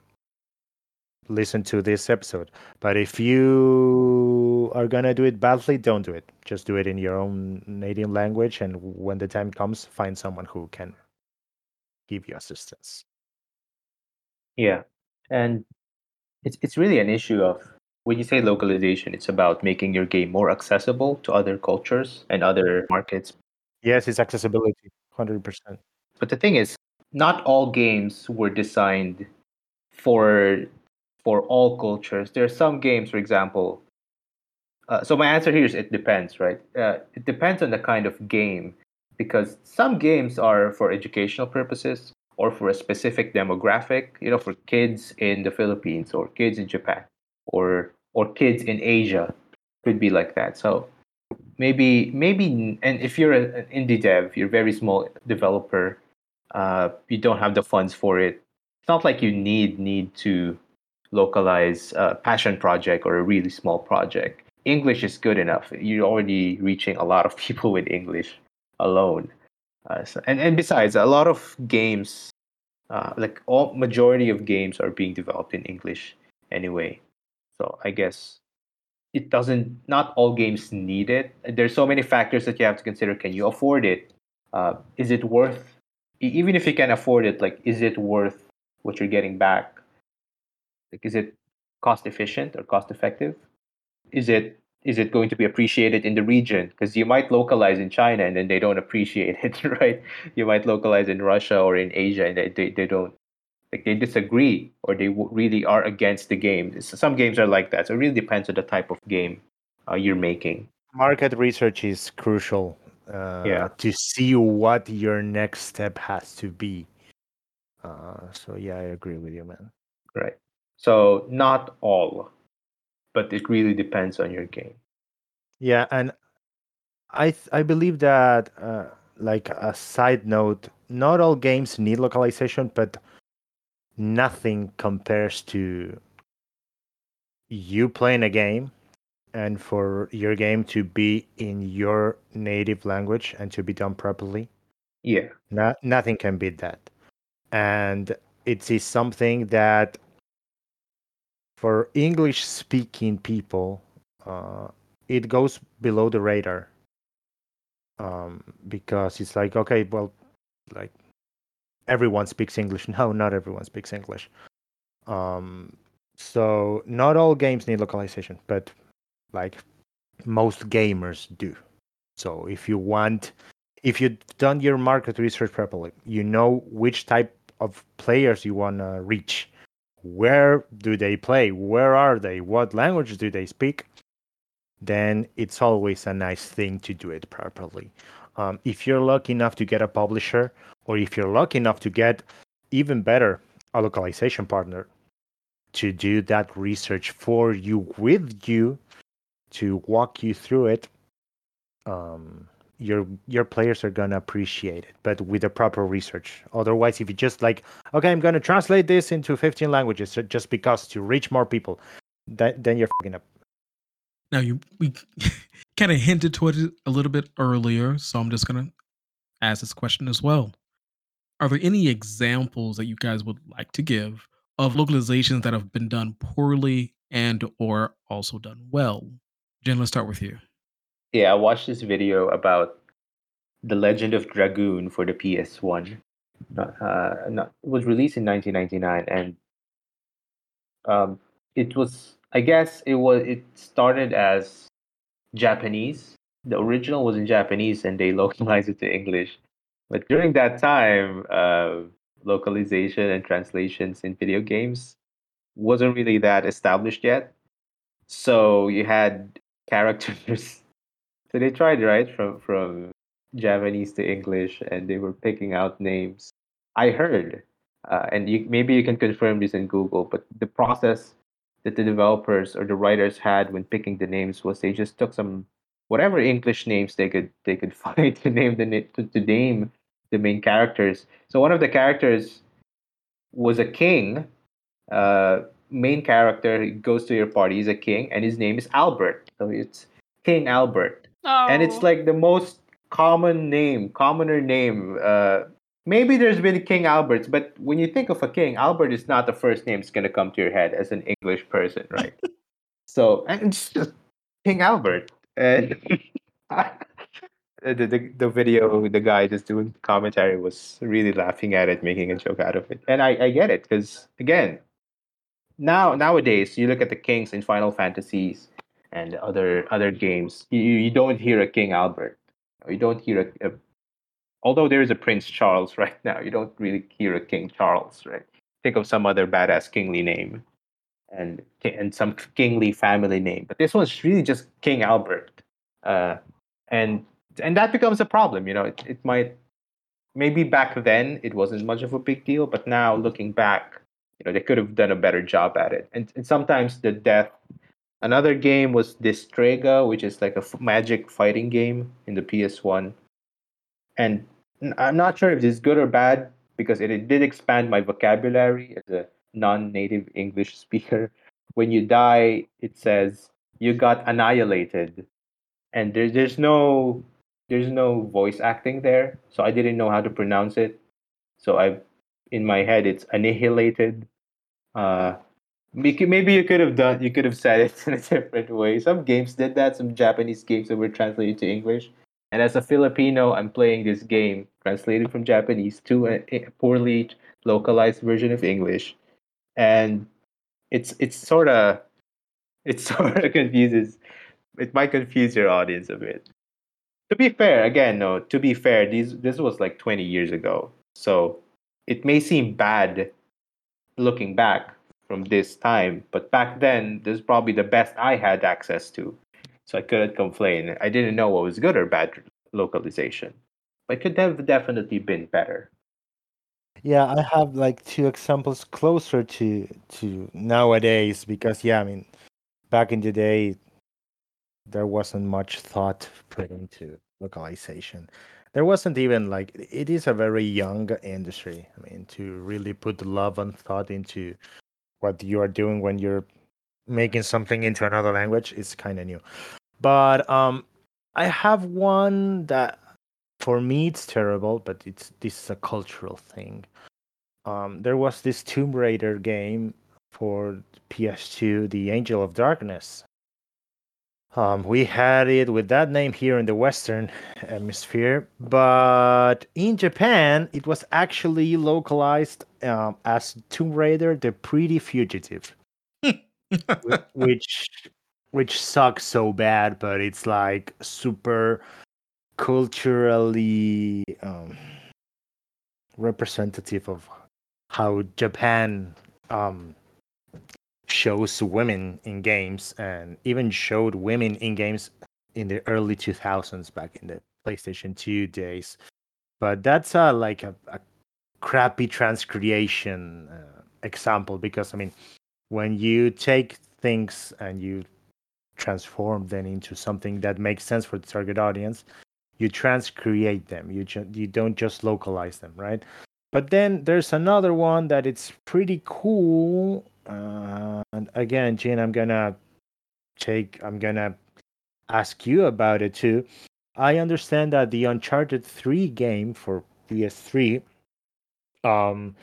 listen to this episode. But if you are gonna do it badly, don't do it. Just do it in your own native language, and when the time comes, find someone who can give you assistance. Yeah, and it's it's really an issue of when you say localization, it's about making your game more accessible to other cultures and other markets. Yes, it's accessibility, hundred percent. But the thing is, not all games were designed for for all cultures. There are some games, for example. Uh, so my answer here is it depends, right? Uh, it depends on the kind of game, because some games are for educational purposes or for a specific demographic. You know, for kids in the Philippines or kids in Japan or or kids in Asia, could be like that. So maybe maybe and if you're an indie dev, you're a very small developer, uh, you don't have the funds for it. It's not like you need need to localize a passion project or a really small project. English is good enough. You're already reaching a lot of people with English alone. Uh, so, and and besides, a lot of games, uh, like all majority of games, are being developed in English anyway. So I guess it doesn't. Not all games need it. There's so many factors that you have to consider. Can you afford it? Uh, is it worth? Even if you can afford it, like, is it worth what you're getting back? Like, is it cost efficient or cost effective? Is it is it going to be appreciated in the region? Because you might localize in China and then they don't appreciate it, right? You might localize in Russia or in Asia and they, they, they don't like they disagree or they really are against the game. Some games are like that. So it really depends on the type of game uh, you're making. Market research is crucial. Uh, Yeah. To see what your next step has to be. Uh, so yeah, I agree with you, man. Right. So not all, but it really depends on your game. Yeah, and I th- I believe that uh, like a side note, not all games need localization, but nothing compares to you playing a game and for your game to be in your native language and to be done properly. Yeah. No, nothing can beat that. And it is something that for English speaking people, uh, it goes below the radar. Um, because it's like, okay, well, like everyone speaks English. No, not everyone speaks English. Um, so not all games need localization, but like most gamers do. So if you want if you've done your market research properly, you know which type of players you want to reach. Where do they play? Where are they? What language do they speak? Then it's always a nice thing to do it properly. Um, if you're lucky enough to get a publisher or if you're lucky enough to get even better a localization partner to do that research for you with you to walk you through it um your your players are gonna appreciate it but with the proper research otherwise if you just like okay i'm gonna translate this into 15 languages just because to reach more people that, then you're fucking up Now you we kind of hinted toward it a little bit earlier, so I'm just gonna ask this question as well. Are there any examples that you guys would like to give of localizations that have been done poorly and or also done well? Jen, let's start with you. Yeah, I watched this video about the Legend of Dragoon for the PS1. Not, uh, not, it was released in 1999, and um, it was. I guess it was. It started as Japanese. The original was in Japanese, and they localized it to English. But during that time, uh, localization and translations in video games wasn't really that established yet. So you had characters. so they tried right from from Japanese to English, and they were picking out names. I heard, uh, and you, maybe you can confirm this in Google, but the process that the developers or the writers had when picking the names was they just took some whatever English names they could they could find to name the to, to name the main characters. So one of the characters was a king. Uh, main character goes to your party. He's a king, and his name is Albert. So it's King Albert, Oh. and it's like the most common name, commoner name. Uh, maybe there's been King Alberts, but when you think of a king, Albert is not the first name that's gonna come to your head as an English person, right? so and it's just King Albert, and the, the the video, the guy just doing commentary was really laughing at it, making a joke out of it, and I I get it because again, now nowadays you look at the kings in Final Fantasies and other other games, you you don't hear a King Albert, you don't hear a, a although there is a Prince Charles right now, you don't really hear a King Charles, right? Think of some other badass kingly name, and and some kingly family name, but this one's really just King Albert, uh, and and that becomes a problem. You know, it, it might maybe back then it wasn't much of a big deal, but now looking back, you know, they could have done a better job at it. And, and sometimes the death. Another game was Destrega, which is like a f- magic fighting game in the PS1, and I'm not sure if this is good or bad because it, it did expand my vocabulary as a non-native English speaker. When you die, it says you got annihilated, and there's there's no there's no voice acting there, so I didn't know how to pronounce it. So I, in my head, it's annihilated. Uh, maybe you could have done you could have said it in a different way. Some games did that. Some Japanese games that were translated to English. And as a Filipino, I'm playing this game translated from Japanese to a, a poorly localized version of English, and it's it's sort of it sort of confuses. It might confuse your audience a bit. To be fair, again, no. To be fair, these this was like 20 years ago, so it may seem bad looking back from this time, but back then, this is probably the best I had access to. So I couldn't complain. I didn't know what was good or bad localization. But it could have definitely been better. Yeah, I have like two examples closer to to nowadays because yeah, I mean, back in the day, there wasn't much thought put into localization. There wasn't even like it is a very young industry. I mean, to really put love and thought into what you are doing when you're making something into another language is kind of new. But um, I have one that for me it's terrible, but it's this is a cultural thing. Um, there was this Tomb Raider game for PS2, The Angel of Darkness. Um, we had it with that name here in the Western Hemisphere, but in Japan, it was actually localized um, as Tomb Raider: The Pretty Fugitive, which which sucks so bad, but it's like super culturally um, representative of how Japan um, shows women in games and even showed women in games in the early 2000s back in the PlayStation 2 days. but that's uh, like a, a crappy transcreation uh, example because I mean, when you take things and you transform them into something that makes sense for the target audience, you transcreate them. You ju- you don't just localize them, right? But then there's another one that it's pretty cool. Uh, and again, Gene, I'm gonna take. I'm gonna ask you about it too. I understand that the Uncharted 3 game for PS3 um,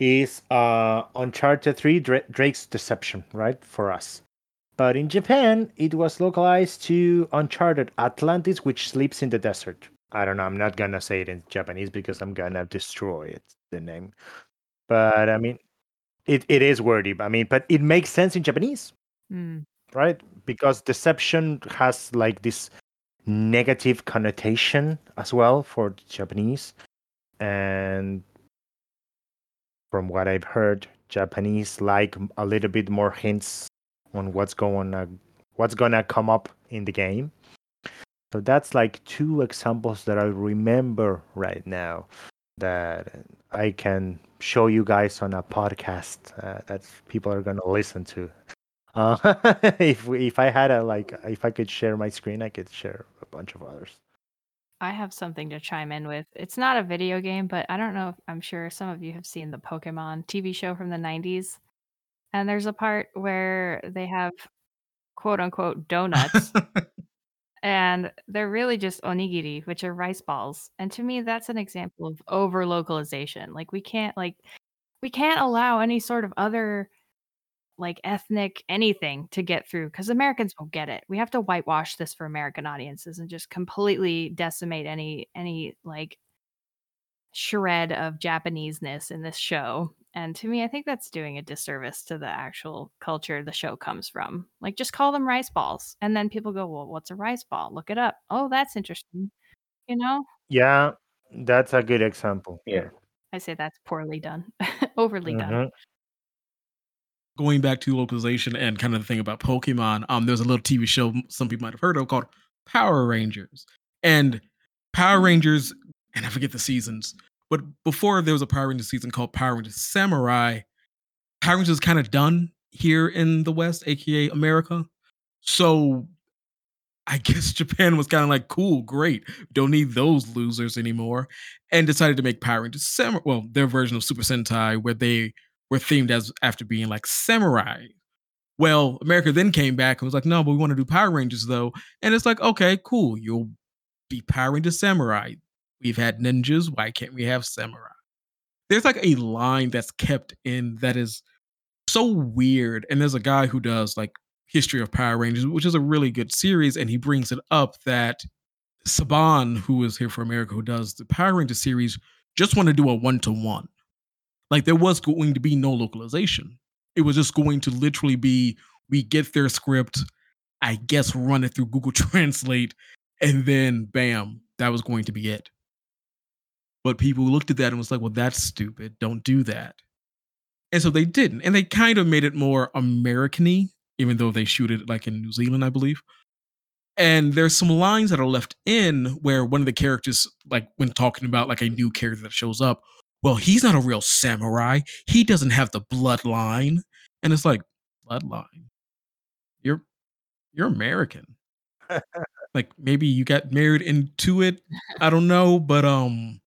is uh, Uncharted 3 Dra- Drake's Deception, right? For us. But in Japan, it was localized to Uncharted Atlantis, which sleeps in the desert. I don't know. I'm not gonna say it in Japanese because I'm gonna destroy it, the name. But I mean, it, it is wordy. I mean, but it makes sense in Japanese, Mm. right? Because deception has like this negative connotation as well for Japanese. And from what I've heard, Japanese like a little bit more hints on what's going to what's gonna come up in the game. So that's like two examples that I remember right now that I can show you guys on a podcast uh, that people are gonna listen to. Uh, if if I had a like if I could share my screen, I could share a bunch of others. I have something to chime in with. It's not a video game, but I don't know if I'm sure some of you have seen the Pokemon TV show from the 90s. And there's a part where they have quote unquote donuts and they're really just onigiri, which are rice balls. And to me that's an example of over localization. Like we can't like we can't allow any sort of other like ethnic anything to get through because Americans won't get it. We have to whitewash this for American audiences and just completely decimate any any like shred of Japaneseness in this show. And to me, I think that's doing a disservice to the actual culture the show comes from. Like just call them rice balls. And then people go, Well, what's a rice ball? Look it up. Oh, that's interesting. You know? Yeah, that's a good example. Yeah. I say that's poorly done. Overly done. Mhm. going back to localization and kind of the thing about Pokemon, um, there's a little TV show some people might have heard of called Power Rangers. And Power Rangers, and I forget the seasons, but before there was a Power Rangers season called Power Rangers Samurai, Power Rangers is kind of done here in the West, aka America. So I guess Japan was kind of like, cool, great, don't need those losers anymore, and decided to make Power Rangers Samurai, well, their version of Super Sentai, where they were themed as after being like samurai. Well, America then came back and was like, no, but we want to do Power Rangers though. And it's like, okay, cool. You'll be Power Rangers Samurai. We've had ninjas. Why can't we have samurai? There's like a line that's kept in that is so weird. And there's a guy who does like History of Power Rangers, which is a really good series. And he brings it up that Saban, who is here for America, who does the Power Rangers series, just want to do a one to one. Like there was going to be no localization. It was just going to literally be we get their script, I guess run it through Google Translate, and then bam, that was going to be it. But people looked at that and was like, well, that's stupid. Don't do that. And so they didn't. And they kind of made it more American y, even though they shoot it like in New Zealand, I believe. And there's some lines that are left in where one of the characters, like when talking about like a new character that shows up, well, he's not a real samurai. He doesn't have the bloodline. And it's like, bloodline. You're you're American. like maybe you got married into it. I don't know, but um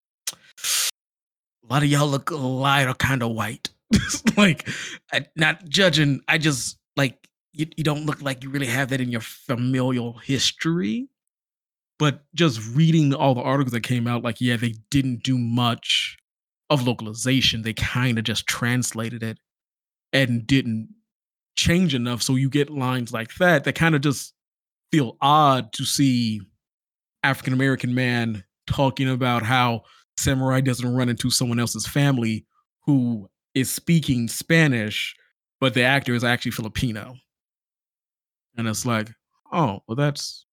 a lot of y'all look a lot kind of white. like I, not judging, I just like you, you don't look like you really have that in your familial history. But just reading all the articles that came out, like, yeah, they didn't do much of localization. They kind of just translated it and didn't change enough. So you get lines like that that kind of just feel odd to see African American man talking about how samurai doesn't run into someone else's family who is speaking Spanish, but the actor is actually Filipino. And it's like, oh, well, that's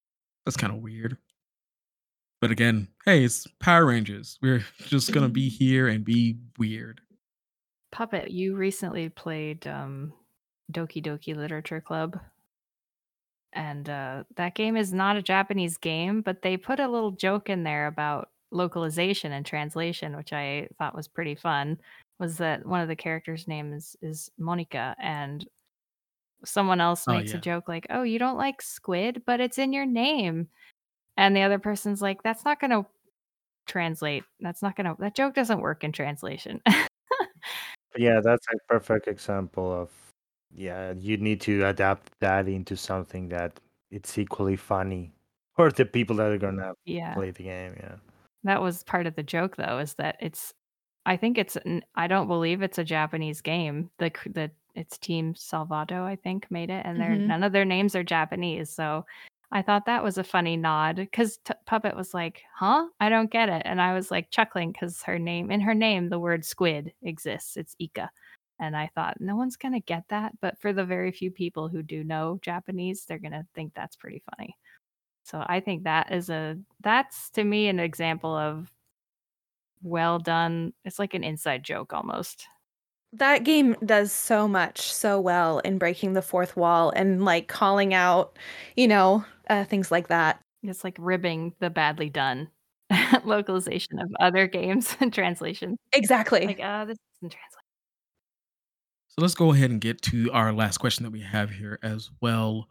that's kind of weird. But again, hey, it's Power Rangers. We're just gonna be here and be weird. Puppet, you recently played um, Doki Doki Literature Club. And uh, that game is not a Japanese game, but they put a little joke in there about localization and translation, which I thought was pretty fun, was that one of the characters' names is is Monika, and someone else Oh, makes a joke like, "Oh, you don't like squid, but it's in your name," and the other person's like, "That's not gonna translate. That's not gonna. That joke doesn't work in translation." Yeah, that's a perfect example of yeah, you need to adapt that into something that it's equally funny for the people that are gonna yeah. play the game. Yeah. That was part of the joke, though, is that it's. I think it's. I don't believe it's a Japanese game. The the it's Team Salvato, I think, made it, and they're Mhm. none of their names are Japanese. So I thought that was a funny nod because t- Puppet was like, "Huh? I don't get it," and I was like chuckling because her name in her name the word squid exists. It's Ika, and I thought no one's gonna get that, but for the very few people who do know Japanese, they're gonna think that's pretty funny. So I think that is a that's to me an example of well done. It's like an inside joke almost. That game does so much so well in breaking the fourth wall and like calling out, you know, uh, things like that. It's like ribbing the badly done localization of other games and translation. Exactly. Like, uh, this isn't translated. So let's go ahead and get to our last question that we have here as well.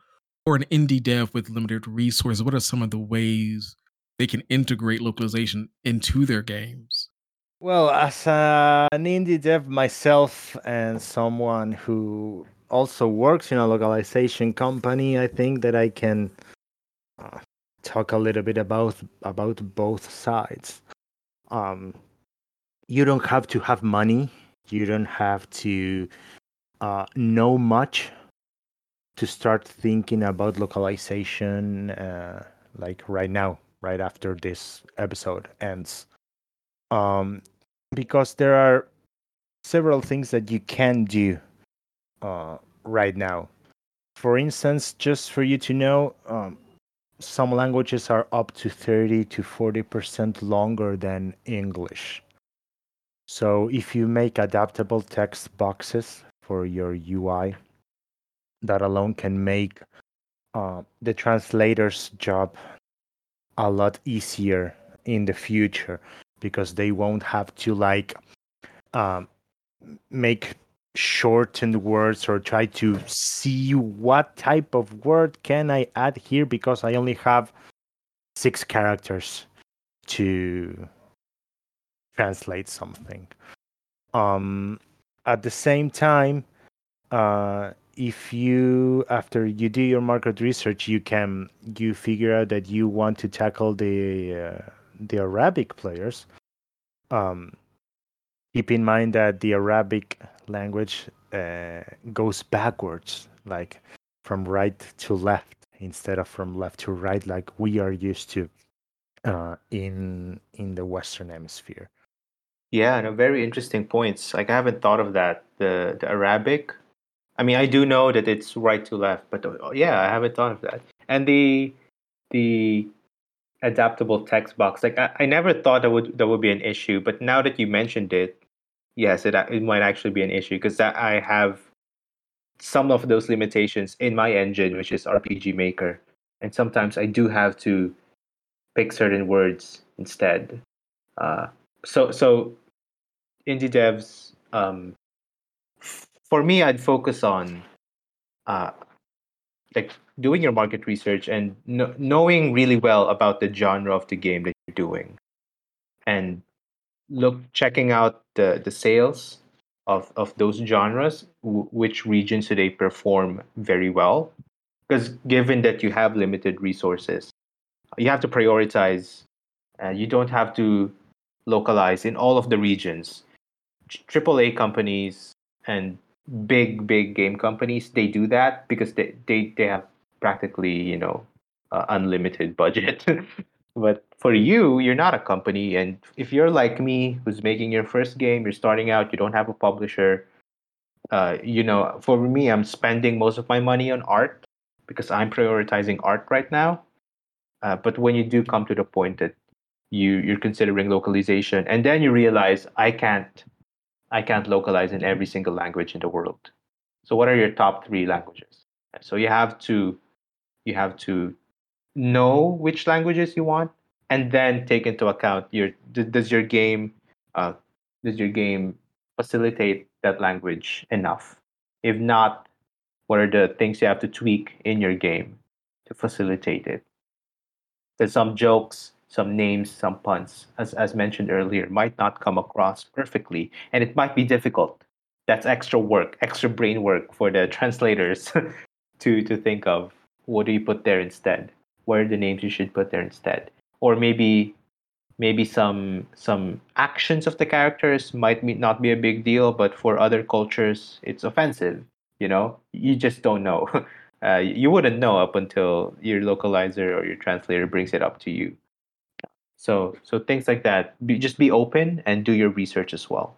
For an indie dev with limited resources, what are some of the ways they can integrate localization into their games? Well, as a, an indie dev myself and someone who also works in a localization company, I think that I can uh, talk a little bit about about both sides. Um, you don't have to have money. You don't have to uh, know much to start thinking about localization. Uh, like right now, right after this episode ends. Um, because there are several things that you can do uh, right now. For instance, just for you to know, um, some languages are up to 30 to 40% longer than English. So if you make adaptable text boxes for your UI, that alone can make uh, the translator's job a lot easier in the future because they won't have to like um, make shortened words or try to see what type of word can I add here because I only have six characters to translate something. Um, at the same time, uh, if you after you do your market research, you can you figure out that you want to tackle the uh, the Arabic players. Um, keep in mind that the Arabic language uh, goes backwards, like from right to left instead of from left to right, like we are used to uh, in in the Western Hemisphere. Yeah, no, very interesting points. Like I haven't thought of that. The the Arabic. I mean, I do know that it's right to left, but uh, yeah, I haven't thought of that. And the the adaptable text box. Like I, I never thought that would that would be an issue, but now that you mentioned it, yes, it it might actually be an issue because I have some of those limitations in my engine, which is RPG Maker, and sometimes I do have to pick certain words instead. Uh, so so indie devs, um, for me, I'd focus on uh, like doing your market research and kn- knowing really well about the genre of the game that you're doing, and look checking out the the sales of of those genres. W- which regions do they perform very well? Because given that you have limited resources, you have to prioritize. And you don't have to localize in all of the regions. Triple A companies and big big game companies they do that because they they, they have practically you know uh, unlimited budget. But for you you're not a company. And if you're like me who's making your first game you're starting out you don't have a publisher uh, you know for me i'm spending most of my money on art because i'm prioritizing art right now. Uh, but when you do come to the point that you you're considering localization and then you realize i can't I can't localize in every single language in the world. So what are your top three languages? So you have to you have to know which languages you want and then take into account your does your game uh, does your game facilitate that language enough? If not, what are the things you have to tweak in your game to facilitate it? There's some jokes, some names, some puns, as as mentioned earlier, might not come across perfectly, and it might be difficult. That's extra work, extra brain work for the translators to to think of. What do you put there instead? What are the names you should put there instead? Or maybe maybe some some actions of the characters might be, not be a big deal, but for other cultures it's offensive. You know, you just don't know. Uh, you wouldn't know up until your localizer or your translator brings it up to you. So so things like that. Be, just be open and do your research as well.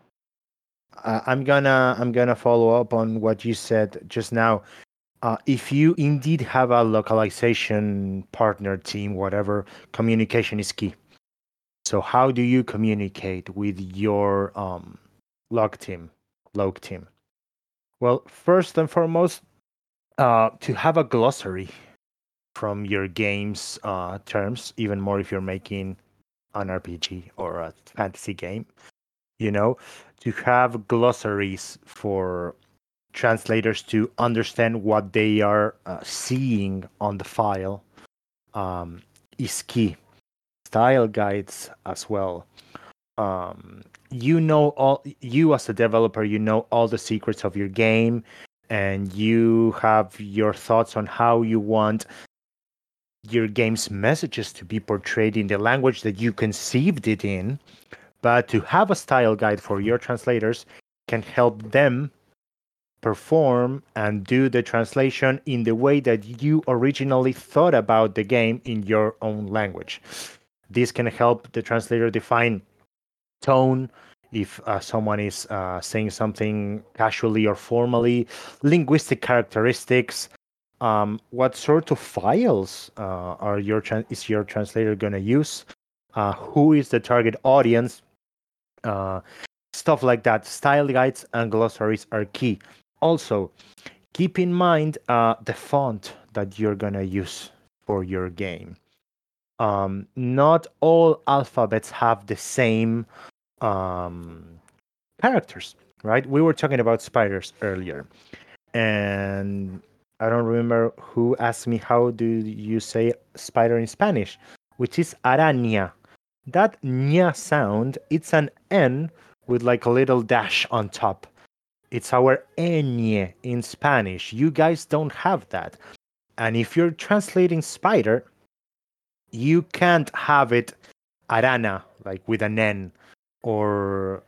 Uh, I'm gonna I'm gonna follow up on what you said just now. Uh, if you indeed have a localization partner team, whatever, communication is key. So how do you communicate with your um, loc team, loc team? Well, first and foremost, uh, to have a glossary from your game's uh, terms, even more if you're making an RPG or a fantasy game, you know, to have glossaries for translators to understand what they are uh, seeing on the file um, is key. Style guides as well. Um, you know all you as a developer, you know all the secrets of your game and you have your thoughts on how you want your game's messages to be portrayed in the language that you conceived it in, but to have a style guide for your translators can help them perform and do the translation in the way that you originally thought about the game in your own language. This can help the translator define tone, if uh, someone is uh, saying something casually or formally, linguistic characteristics. Um, what sort of files uh, are your tra- is your translator going to use? Uh, who is the target audience? Uh, stuff like that. Style guides and glossaries are key. Also, keep in mind uh, the font that you're going to use for your game. Um, not all alphabets have the same um, characters, right? We were talking about spiders earlier, and I don't remember who asked me how do you say spider in Spanish, which is araña. That ñ sound, it's an N with like a little dash on top. It's our ñ in Spanish. You guys don't have that. And if you're translating spider, you can't have it arana, like with an N or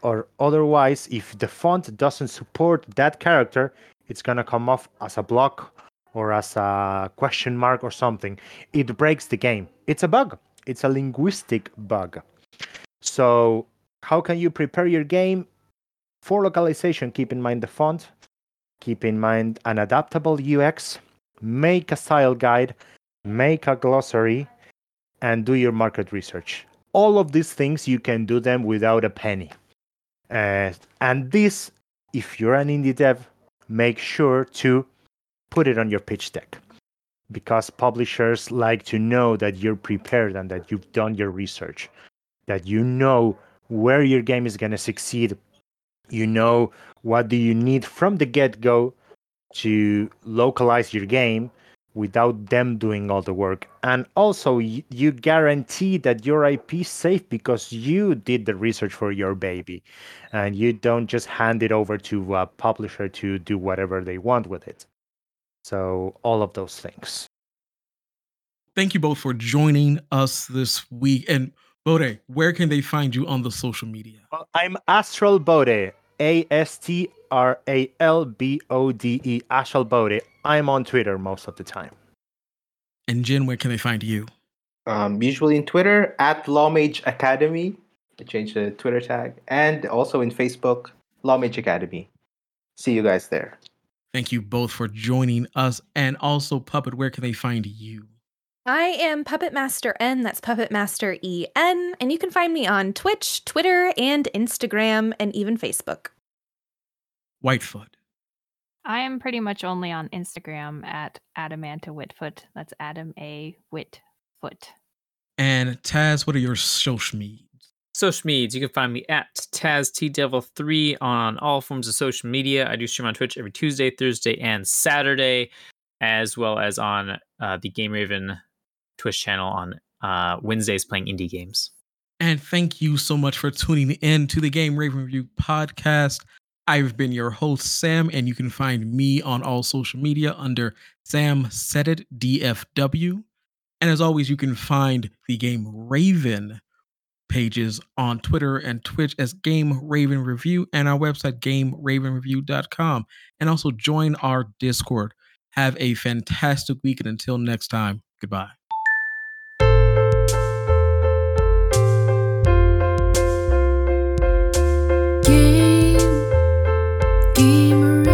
or otherwise if the font doesn't support that character it's going to come off as a block or as a question mark or something. It breaks the game. It's a bug. It's a linguistic bug. So how can you prepare your game for localization? Keep in mind the font. Keep in mind an adaptable ux make a style guide. Make a glossary. And do your market research. All of these things you can do them without a penny. Uh, and this if you're an indie dev make sure to put it on your pitch deck. Because publishers like to know that you're prepared and that you've done your research that you know where your game is going to succeed. You know what do you need from the get-go to localize your game without them doing all the work. And also, you guarantee that your IP is safe because you did the research for your baby, and you don't just hand it over to a publisher to do whatever they want with it. So, all of those things. Thank you both for joining us this week. And Bode, where can they find you on the social media? Well, I'm Astral Bode, A S T R A L B O D E, Astral Bode I'm on Twitter most of the time. And Jin, where can they find you? Um, usually in Twitter at Lawmage Academy. I changed the Twitter tag, and also in Facebook, Lawmage Academy. See you guys there. Thank you both for joining us, and also Puppet. Where can they find you? I am Puppet Master N. That's Puppet Master E N, and you can find me on Twitch, Twitter, and Instagram, and even Facebook. Whitefoot. I am pretty much only on Instagram at Adamanta Whitfoot. That's Adam A Whitfoot. And Taz, what are your social media? Social medias, you can find me at TazTDevil3 on all forms of social media. I do stream on Twitch every Tuesday, Thursday, and Saturday, as well as on uh, the Game Raven Twitch channel on uh, Wednesdays playing indie games. And thank you so much for tuning in to the Game Raven Review podcast. I've been your host, Sam, and you can find me on all social media under Sam Said It DFW. And as always, you can find the Game Raven pages on Twitter and Twitch as Game Raven Review and our website, GameRavenReview.com. And also join our Discord. Have a fantastic week, and until next time, goodbye. Game